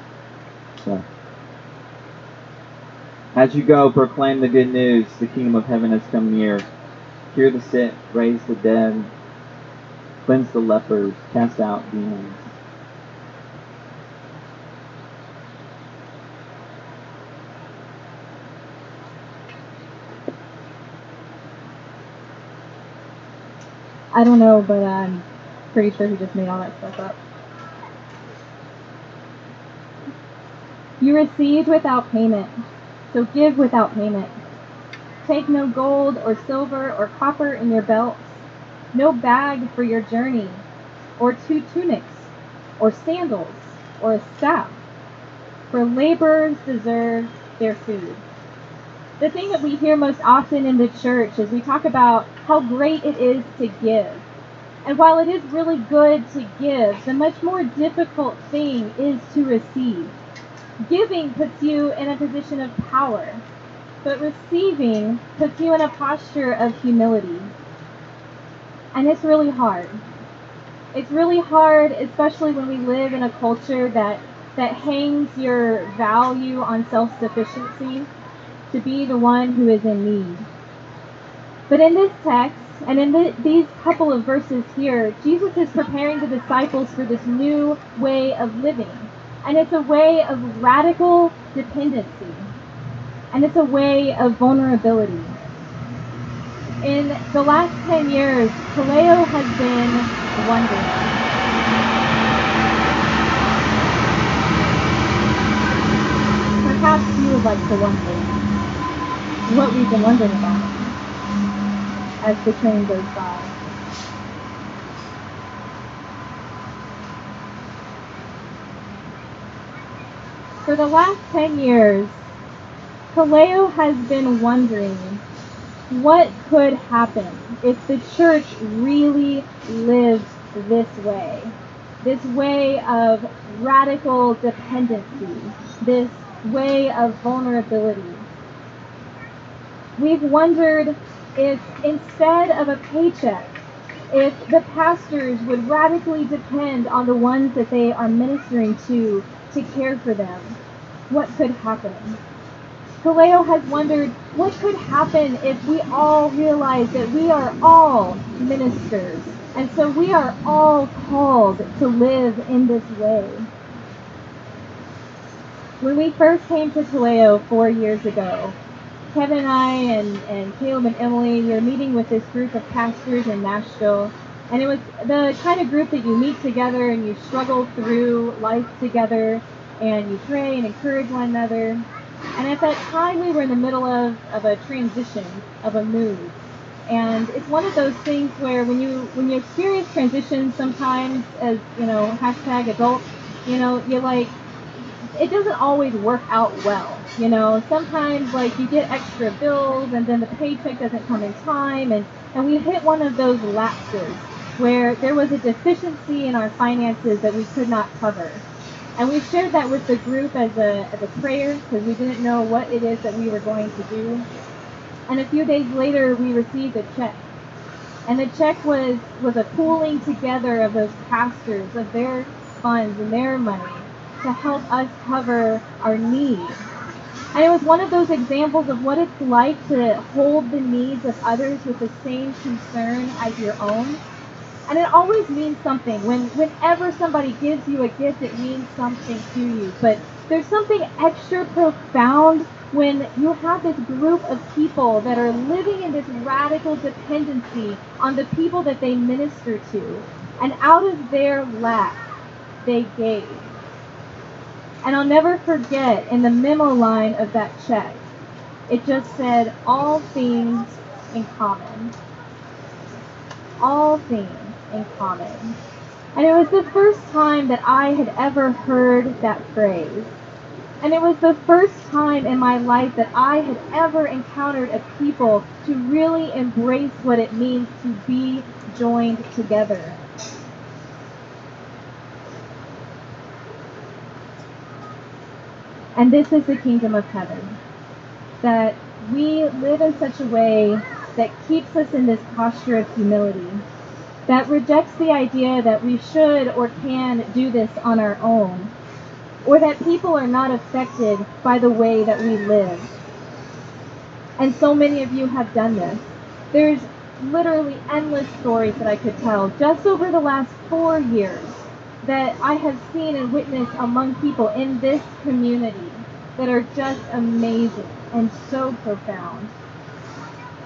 So, as you go, proclaim the good news: the kingdom of heaven has come near. Cure the sick, raise the dead, cleanse the lepers, cast out demons. I don't know, but I'm pretty sure he just made all that stuff up. You received without payment, so give without payment. Take no gold or silver or copper in your belts, no bag for your journey, or two tunics, or sandals, or a staff, for laborers deserve their food. the thing that we hear most often in the church is we talk about how great it is to give. And while it is really good to give, the much more difficult thing is to receive. Giving puts you in a position of power, but receiving puts you in a posture of humility. And it's really hard. It's really hard, especially when we live in a culture that, that hangs your value on self sufficiency to be the one who is in need. But in this text, and in the, these couple of verses here, Jesus is preparing the disciples for this new way of living. And it's a way of radical dependency. And it's a way of vulnerability. In the last 10 years, Kaleo has been wondering. Perhaps you would like to wonder what we've been wondering about as the train goes by. For the last 10 years, Kaleo has been wondering what could happen if the church really lived this way. This way of radical dependency, this way of vulnerability. We've wondered if instead of a paycheck, if the pastors would radically depend on the ones that they are ministering to to care for them, what could happen? Kaleo has wondered what could happen if we all realize that we are all ministers, and so we are all called to live in this way. When we first came to Kaleo four years ago, Kevin and I and, and Caleb and Emily, we were meeting with this group of pastors in Nashville. And it was the kind of group that you meet together and you struggle through life together and you pray and encourage one another. And at that time, we were in the middle of, of a transition, of a move. And it's one of those things where when you when you experience transition sometimes as, you know, hashtag adult, you know, you're like, it doesn't always work out well. You know, sometimes like you get extra bills and then the paycheck doesn't come in time and, and we hit one of those lapses where there was a deficiency in our finances that we could not cover. And we shared that with the group as a, as a prayer because we didn't know what it is that we were going to do. And a few days later, we received a check. And the check was, was a pooling together of those pastors, of their funds and their money to help us cover our needs. And it was one of those examples of what it's like to hold the needs of others with the same concern as your own. And it always means something. When whenever somebody gives you a gift, it means something to you. But there's something extra profound when you have this group of people that are living in this radical dependency on the people that they minister to. And out of their lack, they gave. And I'll never forget in the memo line of that check, it just said, all things in common. All things in common. And it was the first time that I had ever heard that phrase. And it was the first time in my life that I had ever encountered a people to really embrace what it means to be joined together. And this is the kingdom of heaven. That we live in such a way that keeps us in this posture of humility, that rejects the idea that we should or can do this on our own, or that people are not affected by the way that we live. And so many of you have done this. There's literally endless stories that I could tell just over the last four years that I have seen and witnessed among people in this community that are just amazing and so profound.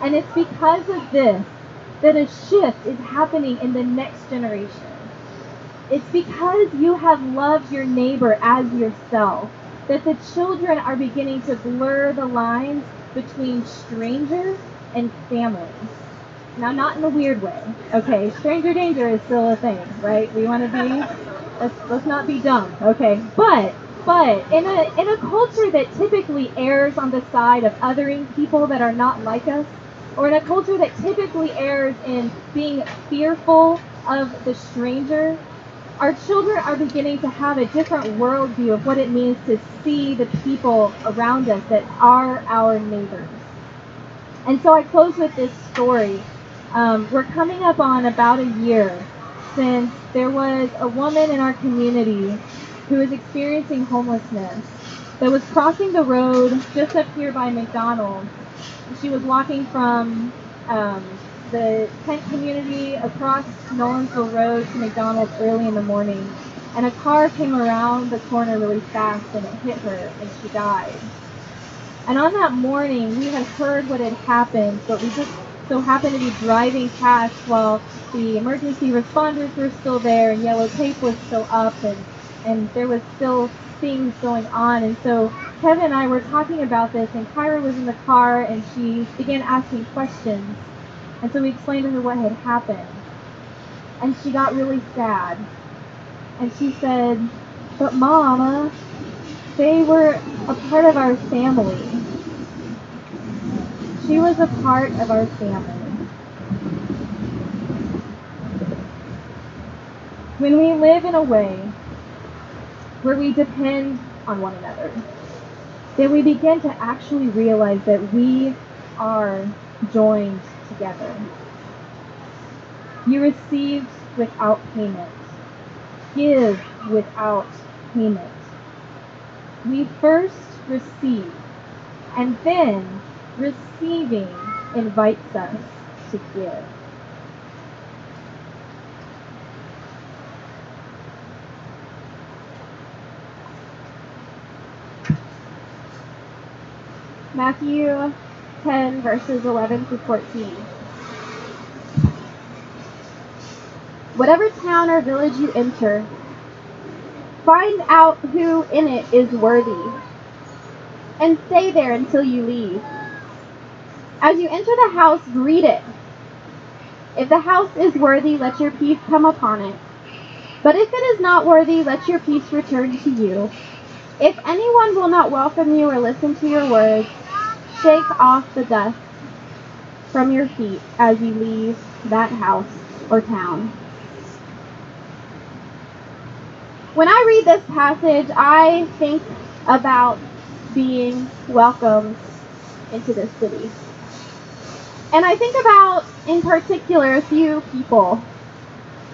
And it's because of this that a shift is happening in the next generation. It's because you have loved your neighbor as yourself that the children are beginning to blur the lines between stranger and family. Now, not in a weird way. Okay, stranger danger is still a thing, right? We want to be, let's, let's not be dumb, okay? But But in a in a culture that typically errs on the side of othering people that are not like us, or in a culture that typically errs in being fearful of the stranger, our children are beginning to have a different worldview of what it means to see the people around us that are our neighbors. And so I close with this story. Um, we're coming up on about a year since there was a woman in our community who was experiencing homelessness that was crossing the road just up here by McDonald's. She was walking from um, the tent community across Nolensville Road to McDonald's early in the morning, and a car came around the corner really fast and it hit her, and she died. And on that morning, we had heard what had happened, but we just so happened to be driving past while the emergency responders were still there and yellow tape was still up and, and there was still things going on. And so Kevin and I were talking about this and Kyra was in the car and she began asking questions. And so we explained to her what had happened. And she got really sad. And she said, But Mama, they were a part of our family. She was a part of our family. When we live in a way where we depend on one another, then we begin to actually realize that we are joined together. You received without payment. Give without payment. We first receive, and then receiving invites us to give. Matthew 10, verses 11 through 14. Whatever town or village you enter, find out who in it is worthy, and stay there until you leave. As you enter the house, greet it. If the house is worthy, let your peace come upon it. But if it is not worthy, let your peace return to you. If anyone will not welcome you or listen to your words, shake off the dust from your feet as you leave that house or town. When I read this passage, I think about being welcomed into this city. And I think about, in particular, a few people.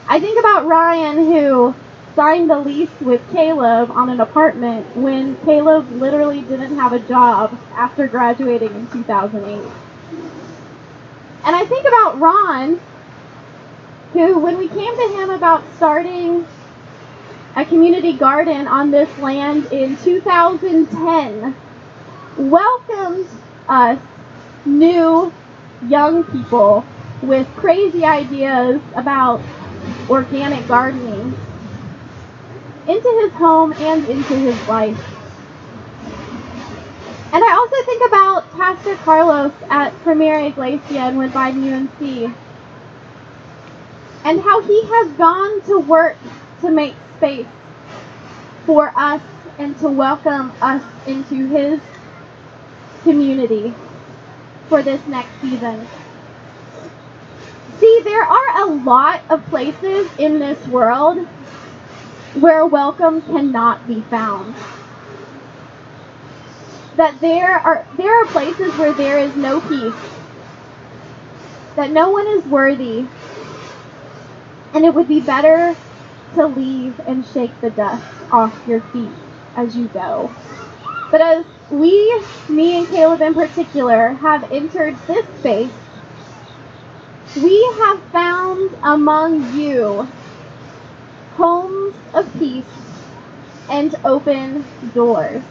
I think about Ryan, who signed the lease with Caleb on an apartment when Caleb literally didn't have a job after graduating in 2008. And I think about Ron, who, when we came to him about starting a community garden on this land in 2010, welcomed us new young people with crazy ideas about organic gardening into his home and into his life. And I also think about Pastor Carlos at Primera Iglesia and with Woodbine UMC and how he has gone to work to make space for us and to welcome us into his community for this next season. See, there are a lot of places in this world where welcome cannot be found. That there are there are places where there is no peace. That no one is worthy. And it would be better to leave and shake the dust off your feet as you go. But as we, me and Caleb in particular, have entered this space, we have found among you homes of peace and open doors.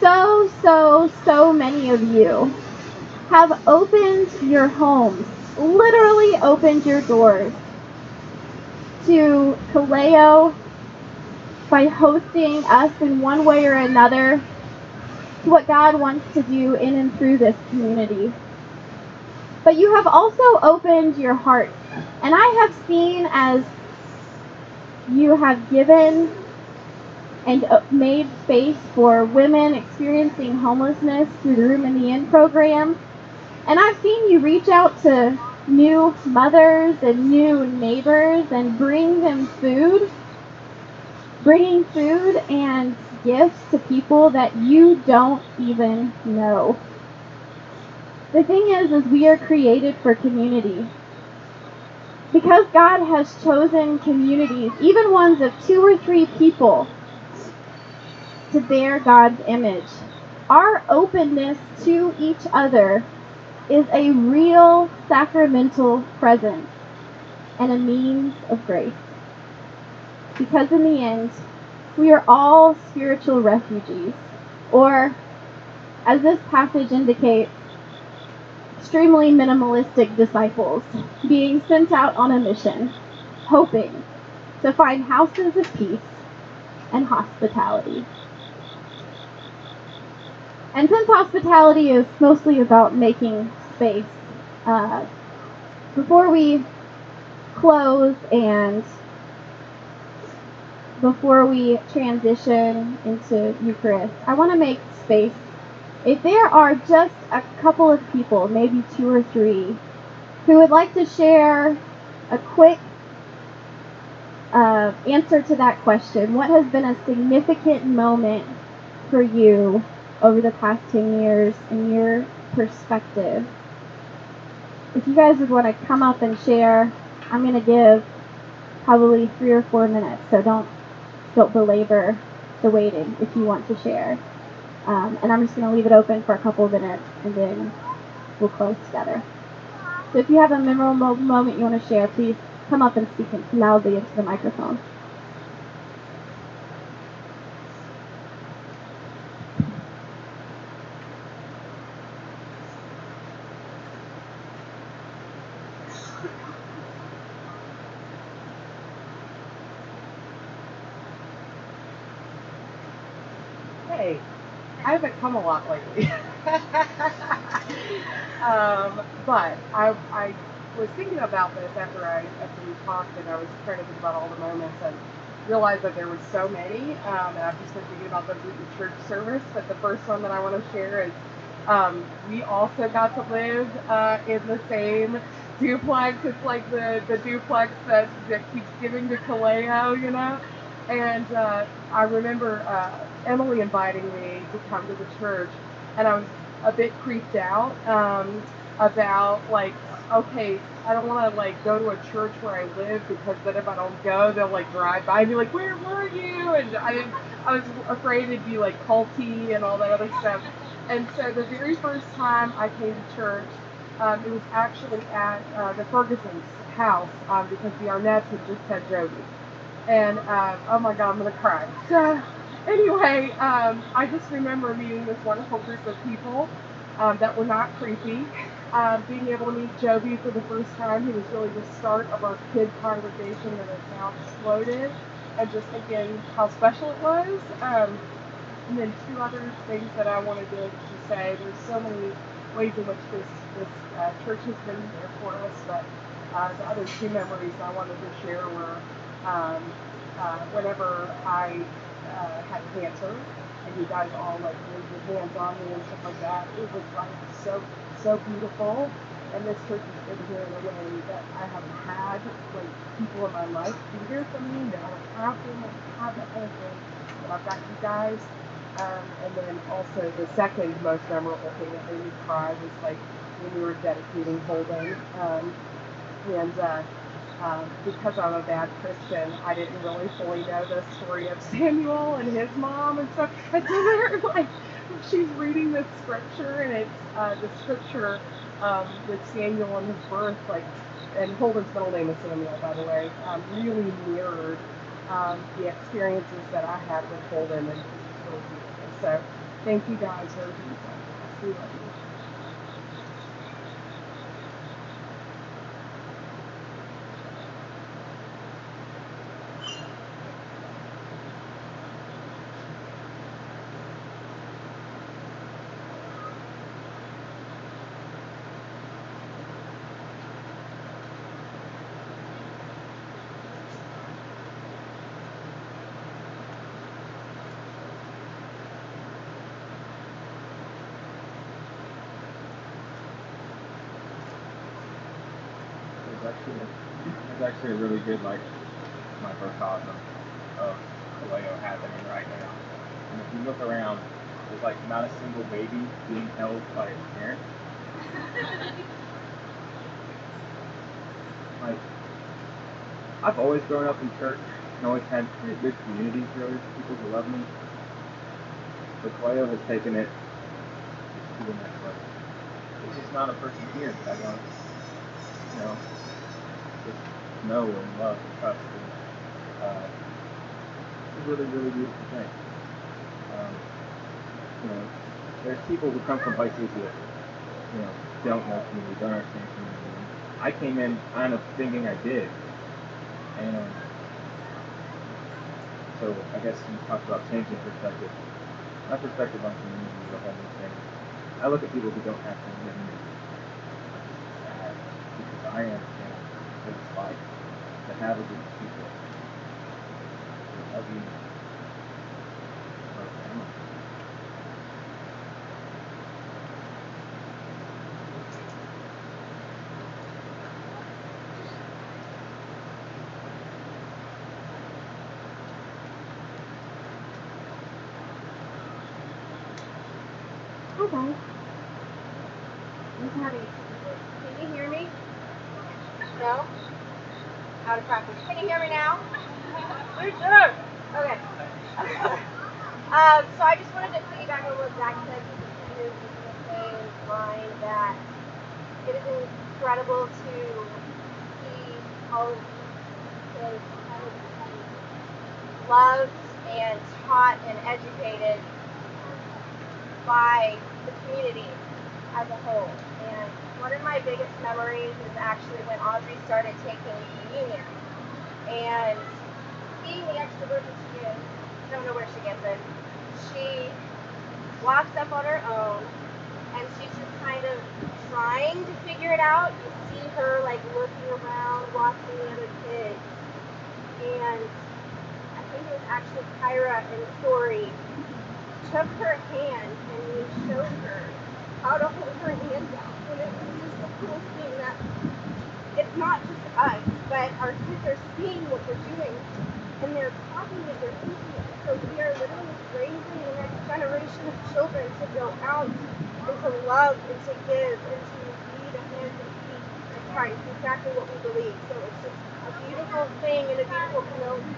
So, so, so many of you have opened your homes, literally opened your doors to Kaleo by hosting us in one way or another to what God wants to do in and through this community. But you have also opened your hearts. And I have seen as you have given and uh, made space for women experiencing homelessness through the Room in the Inn program. And I've seen you reach out to new mothers and new neighbors and bring them food, bringing food and gifts to people that you don't even know. The thing is, is we are created for community. Because God has chosen communities, even ones of two or three people, to bear God's image. Our openness to each other is a real sacramental presence and a means of grace. Because in the end, we are all spiritual refugees, or, as this passage indicates, extremely minimalistic disciples being sent out on a mission, hoping to find houses of peace and hospitality. And since hospitality is mostly about making space, uh, before we close and before we transition into Eucharist, I want to make space. If there are just a couple of people, maybe two or three, who would like to share a quick uh, answer to that question, what has been a significant moment for you over the past 10 years in your perspective? If you guys would want to come up and share, I'm going to give probably three or four minutes, so don't don't belabor the waiting if you want to share. Um, and I'm just going to leave it open for a couple of minutes and then we'll close together. So if you have a memorable moment you want to share, please come up and speak loudly into the microphone. Hey, I haven't come a lot lately. um, but I, I was thinking about this after I after we talked, and I was trying to think about all the moments and realized that there were so many. Um, and I've just been thinking about the church service. But the first one that I want to share is um, we also got to live uh, in the same duplex. It's like the, the duplex that, that keeps giving to Kaleo, you know? And uh, I remember uh, Emily inviting me to come to the church, and I was a bit creeped out um, about like, okay, I don't want to like go to a church where I live because then if I don't go, they'll like drive by and be like, where were you? And I I was afraid it'd be like culty and all that other stuff. And so the very first time I came to church, um, it was actually at uh, the Ferguson's house um, because the Arnett's had just had Jody and uh, oh my god, I'm gonna cry. So anyway, um, I just remember meeting this wonderful group of people um, that were not creepy. Um, being able to meet Joby for the first time, he was really the start of our kid congregation that has now exploded, and just thinking how special it was. Um, and then two other things that I wanted to, to say. There's so many ways in which this this uh, church has been there for us, but uh, the other two memories I wanted to share were um, uh, whenever I uh, had cancer and you guys all like laid your hands on me and stuff like that. It was like so so beautiful. And this church has been here in a way that I haven't had like people in my life be here for me. That I them, I don't have that kind of thing. But I've got you guys. Um, and then also the second most memorable thing that made me cry was like when we were dedicating Holden. Um, and uh, um, because I'm a bad Christian, I didn't really fully know the story of Samuel and his mom and stuff. And so they're like, she's reading this scripture, and it's uh, the scripture um, with Samuel and his birth, like, and Holden's middle name is Samuel, by the way, um, really mirrored um, the experiences that I had with Holden, and. So, thank you guys for everything. We love you. Really good like my first microcosm of Kaleo happening right now. And if you look around, there's like not a single baby being held by its parent. Like I've always grown up in church and always had pretty good communities really, people who love me. But Kaleo has taken it to the next level. It's just not a person here that I don't, you know, know and love and trust. And, uh, it's a really, really beautiful thing. Um, you know, there's people who come from places that, you know, don't know community, don't understand community. I came in kind of thinking I did. And so I guess you talked about changing perspective. My perspective on community is a whole new thing. I look at people who don't have community as because I understand what it's like of people family. Hi guys. I'm having Can you hear me? No? Out of practice. Can you hear me now? Okay. um, so I just wanted to piggyback on what Zach said because that it is incredible to see all of loved and taught and educated by the community as a whole. And one of my biggest memories is actually when Audrey started taking communion. And being the extrovert that she is, don't know where she gets it, she walks up on her own and she's just kind of trying to figure it out. You see her like looking around, watching the other kids. And I think it was actually Kyra and story took her hand and we showed her how to hold her hand down. And it was just the coolest thing that it's not just us, but our kids are seeing what we're doing and they're copying it, they're thinking it. So we are literally raising the next generation of children to go out and to love and to give and to be the hands and feet of Christ, exactly what we believe. So it's just a beautiful thing and a beautiful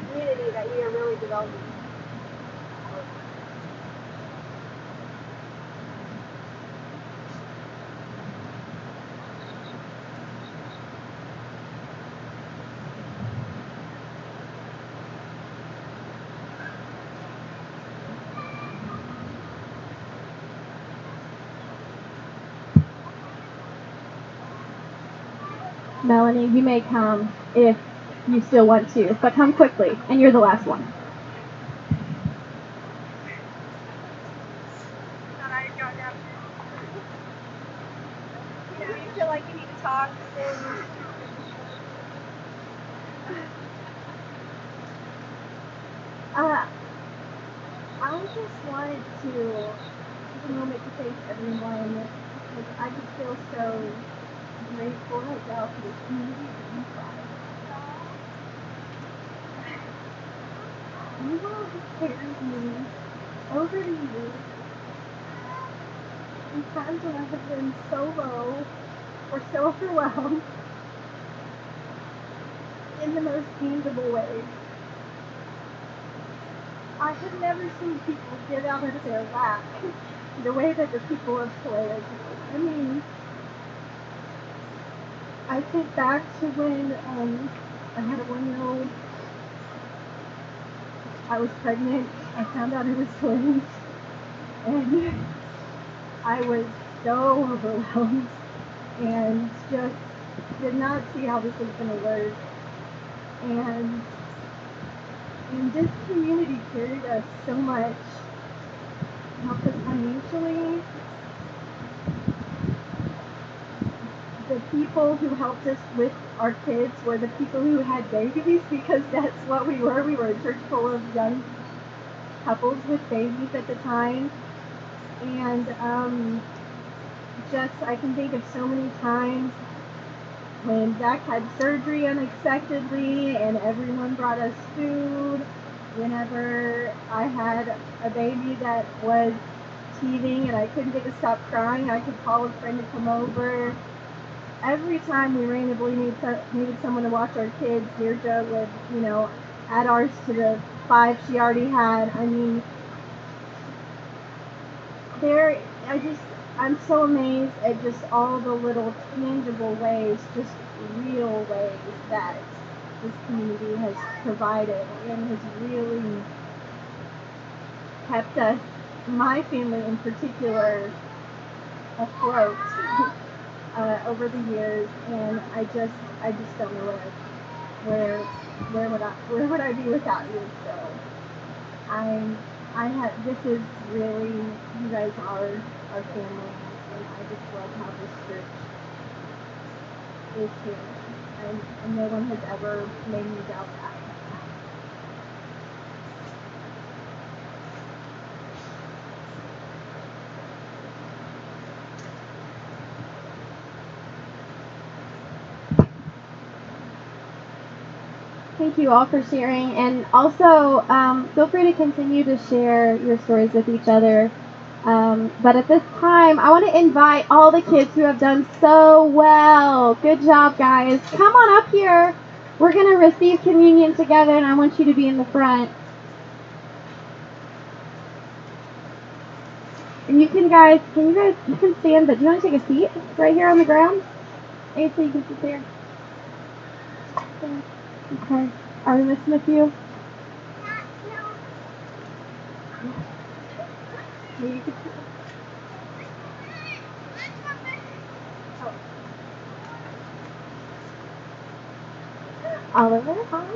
community that we are really developing. Melanie, you may come if you still want to, but come quickly, and you're the last one. You know, you feel like you need to talk, then uh, I just wanted to take a moment to thank everyone because I just feel so grateful right now for this community that you brought. You all have carried me over the years times when I have been so low or so overwhelmed in the most tangible ways. I have never seen people get out of their lap the way that the people of Kaleo do. I mean, I think back to when um, I had a one-year-old. I was pregnant. I found out it was twins, and I was so overwhelmed and just did not see how this was going to work. And and this community carried us so much, helped us financially. The people who helped us with our kids were the people who had babies because that's what we were. We were a church full of young couples with babies at the time. And um, just, I can think of so many times when Zach had surgery unexpectedly and everyone brought us food. Whenever I had a baby that was teething and I couldn't get to stop crying, I could call a friend to come over. Every time we randomly need so- needed someone to watch our kids, Deirdre would, you know, add ours to the five she already had. I mean, there, I just, I'm so amazed at just all the little tangible ways, just real ways that this community has provided and has really kept us, my family in particular, afloat uh, over the years. And I just, I just don't know where, where, where would I, where would I be without you? So, I'm, I have, this is really, you guys are our family, and I just love how this church is family. And, and no one has ever made me doubt that. Thank you all for sharing, and also um, feel free to continue to share your stories with each other. Um, but at this time, I want to invite all the kids who have done so well. Good job, guys. Come on up here. We're going to receive communion together, and I want you to be in the front. And you can, guys, can you guys, you can stand, but do you want to take a seat right here on the ground? Asa, you can sit there. Okay. Are we missing a few? Oliver, hi.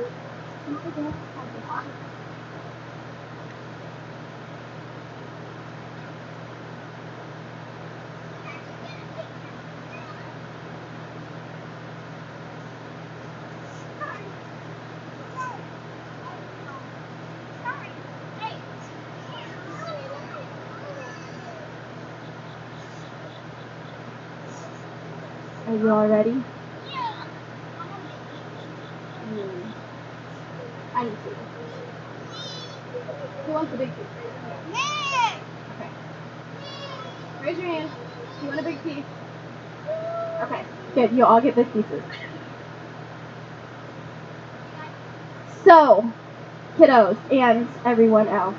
Don't forget. Are you all ready? Hmm. I need to. Who wants a big piece? Raise your hand. Okay. Raise your hand. You want a big piece? Okay. Good. You all get big pieces. So, kiddos and everyone else.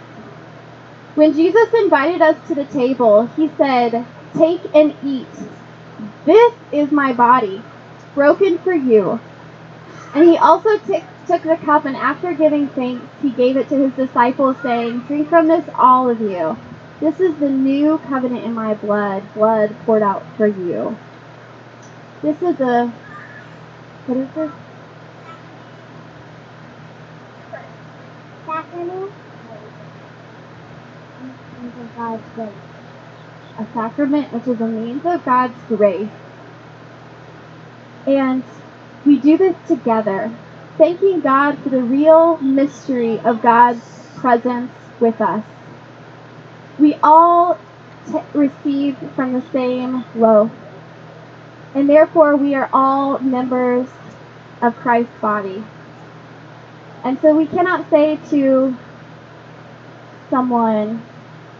When Jesus invited us to the table, he said, Take and eat. This is my body, broken for you. And he also took took the cup, and after giving thanks, he gave it to his disciples, saying, Drink from this, all of you. This is the new covenant in my blood, blood poured out for you. This is a. What is this? Sacrament? Of God's grace. A sacrament, which is a means of God's grace. And we do this together, thanking God for the real mystery of God's presence with us. We all t- receive from the same loaf, and therefore we are all members of Christ's body. And so we cannot say to someone,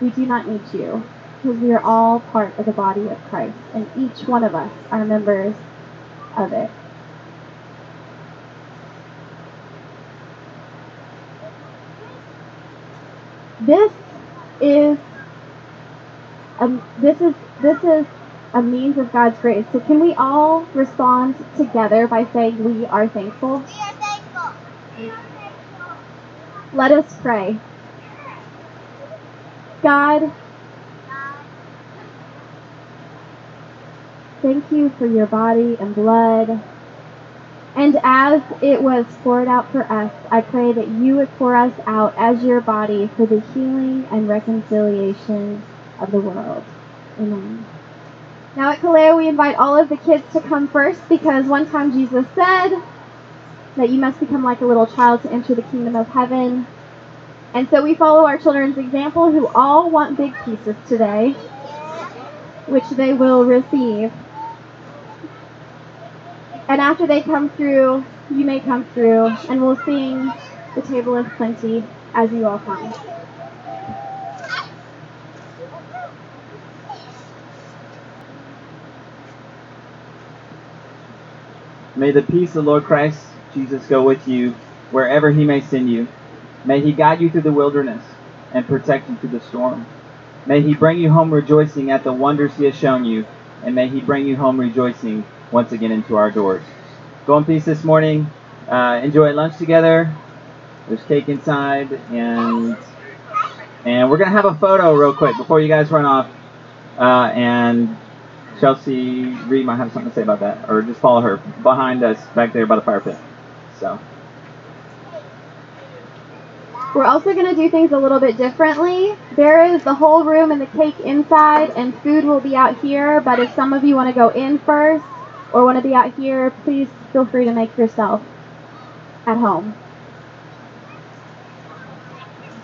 We do not need you, because we are all part of the body of Christ, and each one of us are members of it. This is um, this is this is a means of God's grace. So can we all respond together by saying we are thankful? We are thankful. Let us pray. God, thank you for your body and blood. And as it was poured out for us, I pray that you would pour us out as your body for the healing and reconciliation of the world. Amen. Now at Kaleo, we invite all of the kids to come first because one time Jesus said that you must become like a little child to enter the kingdom of heaven. And so we follow our children's example who all want big pieces today, which they will receive. And after they come through, you may come through, and we'll sing the table of plenty as you all come. May the peace of Lord Christ Jesus go with you wherever he may send you. May he guide you through the wilderness and protect you through the storm. May he bring you home rejoicing at the wonders he has shown you, and may he bring you home rejoicing once again into our doors. Go in peace this morning. Uh, enjoy lunch together. There's cake inside, and and we're gonna have a photo real quick before you guys run off. Uh, and Chelsea Reed might have something to say about that, or just follow her behind us back there by the fire pit. So. We're also going to do things a little bit differently. There is the whole room and the cake inside, and food will be out here. But if some of you want to go in first or want to be out here, please feel free to make yourself at home.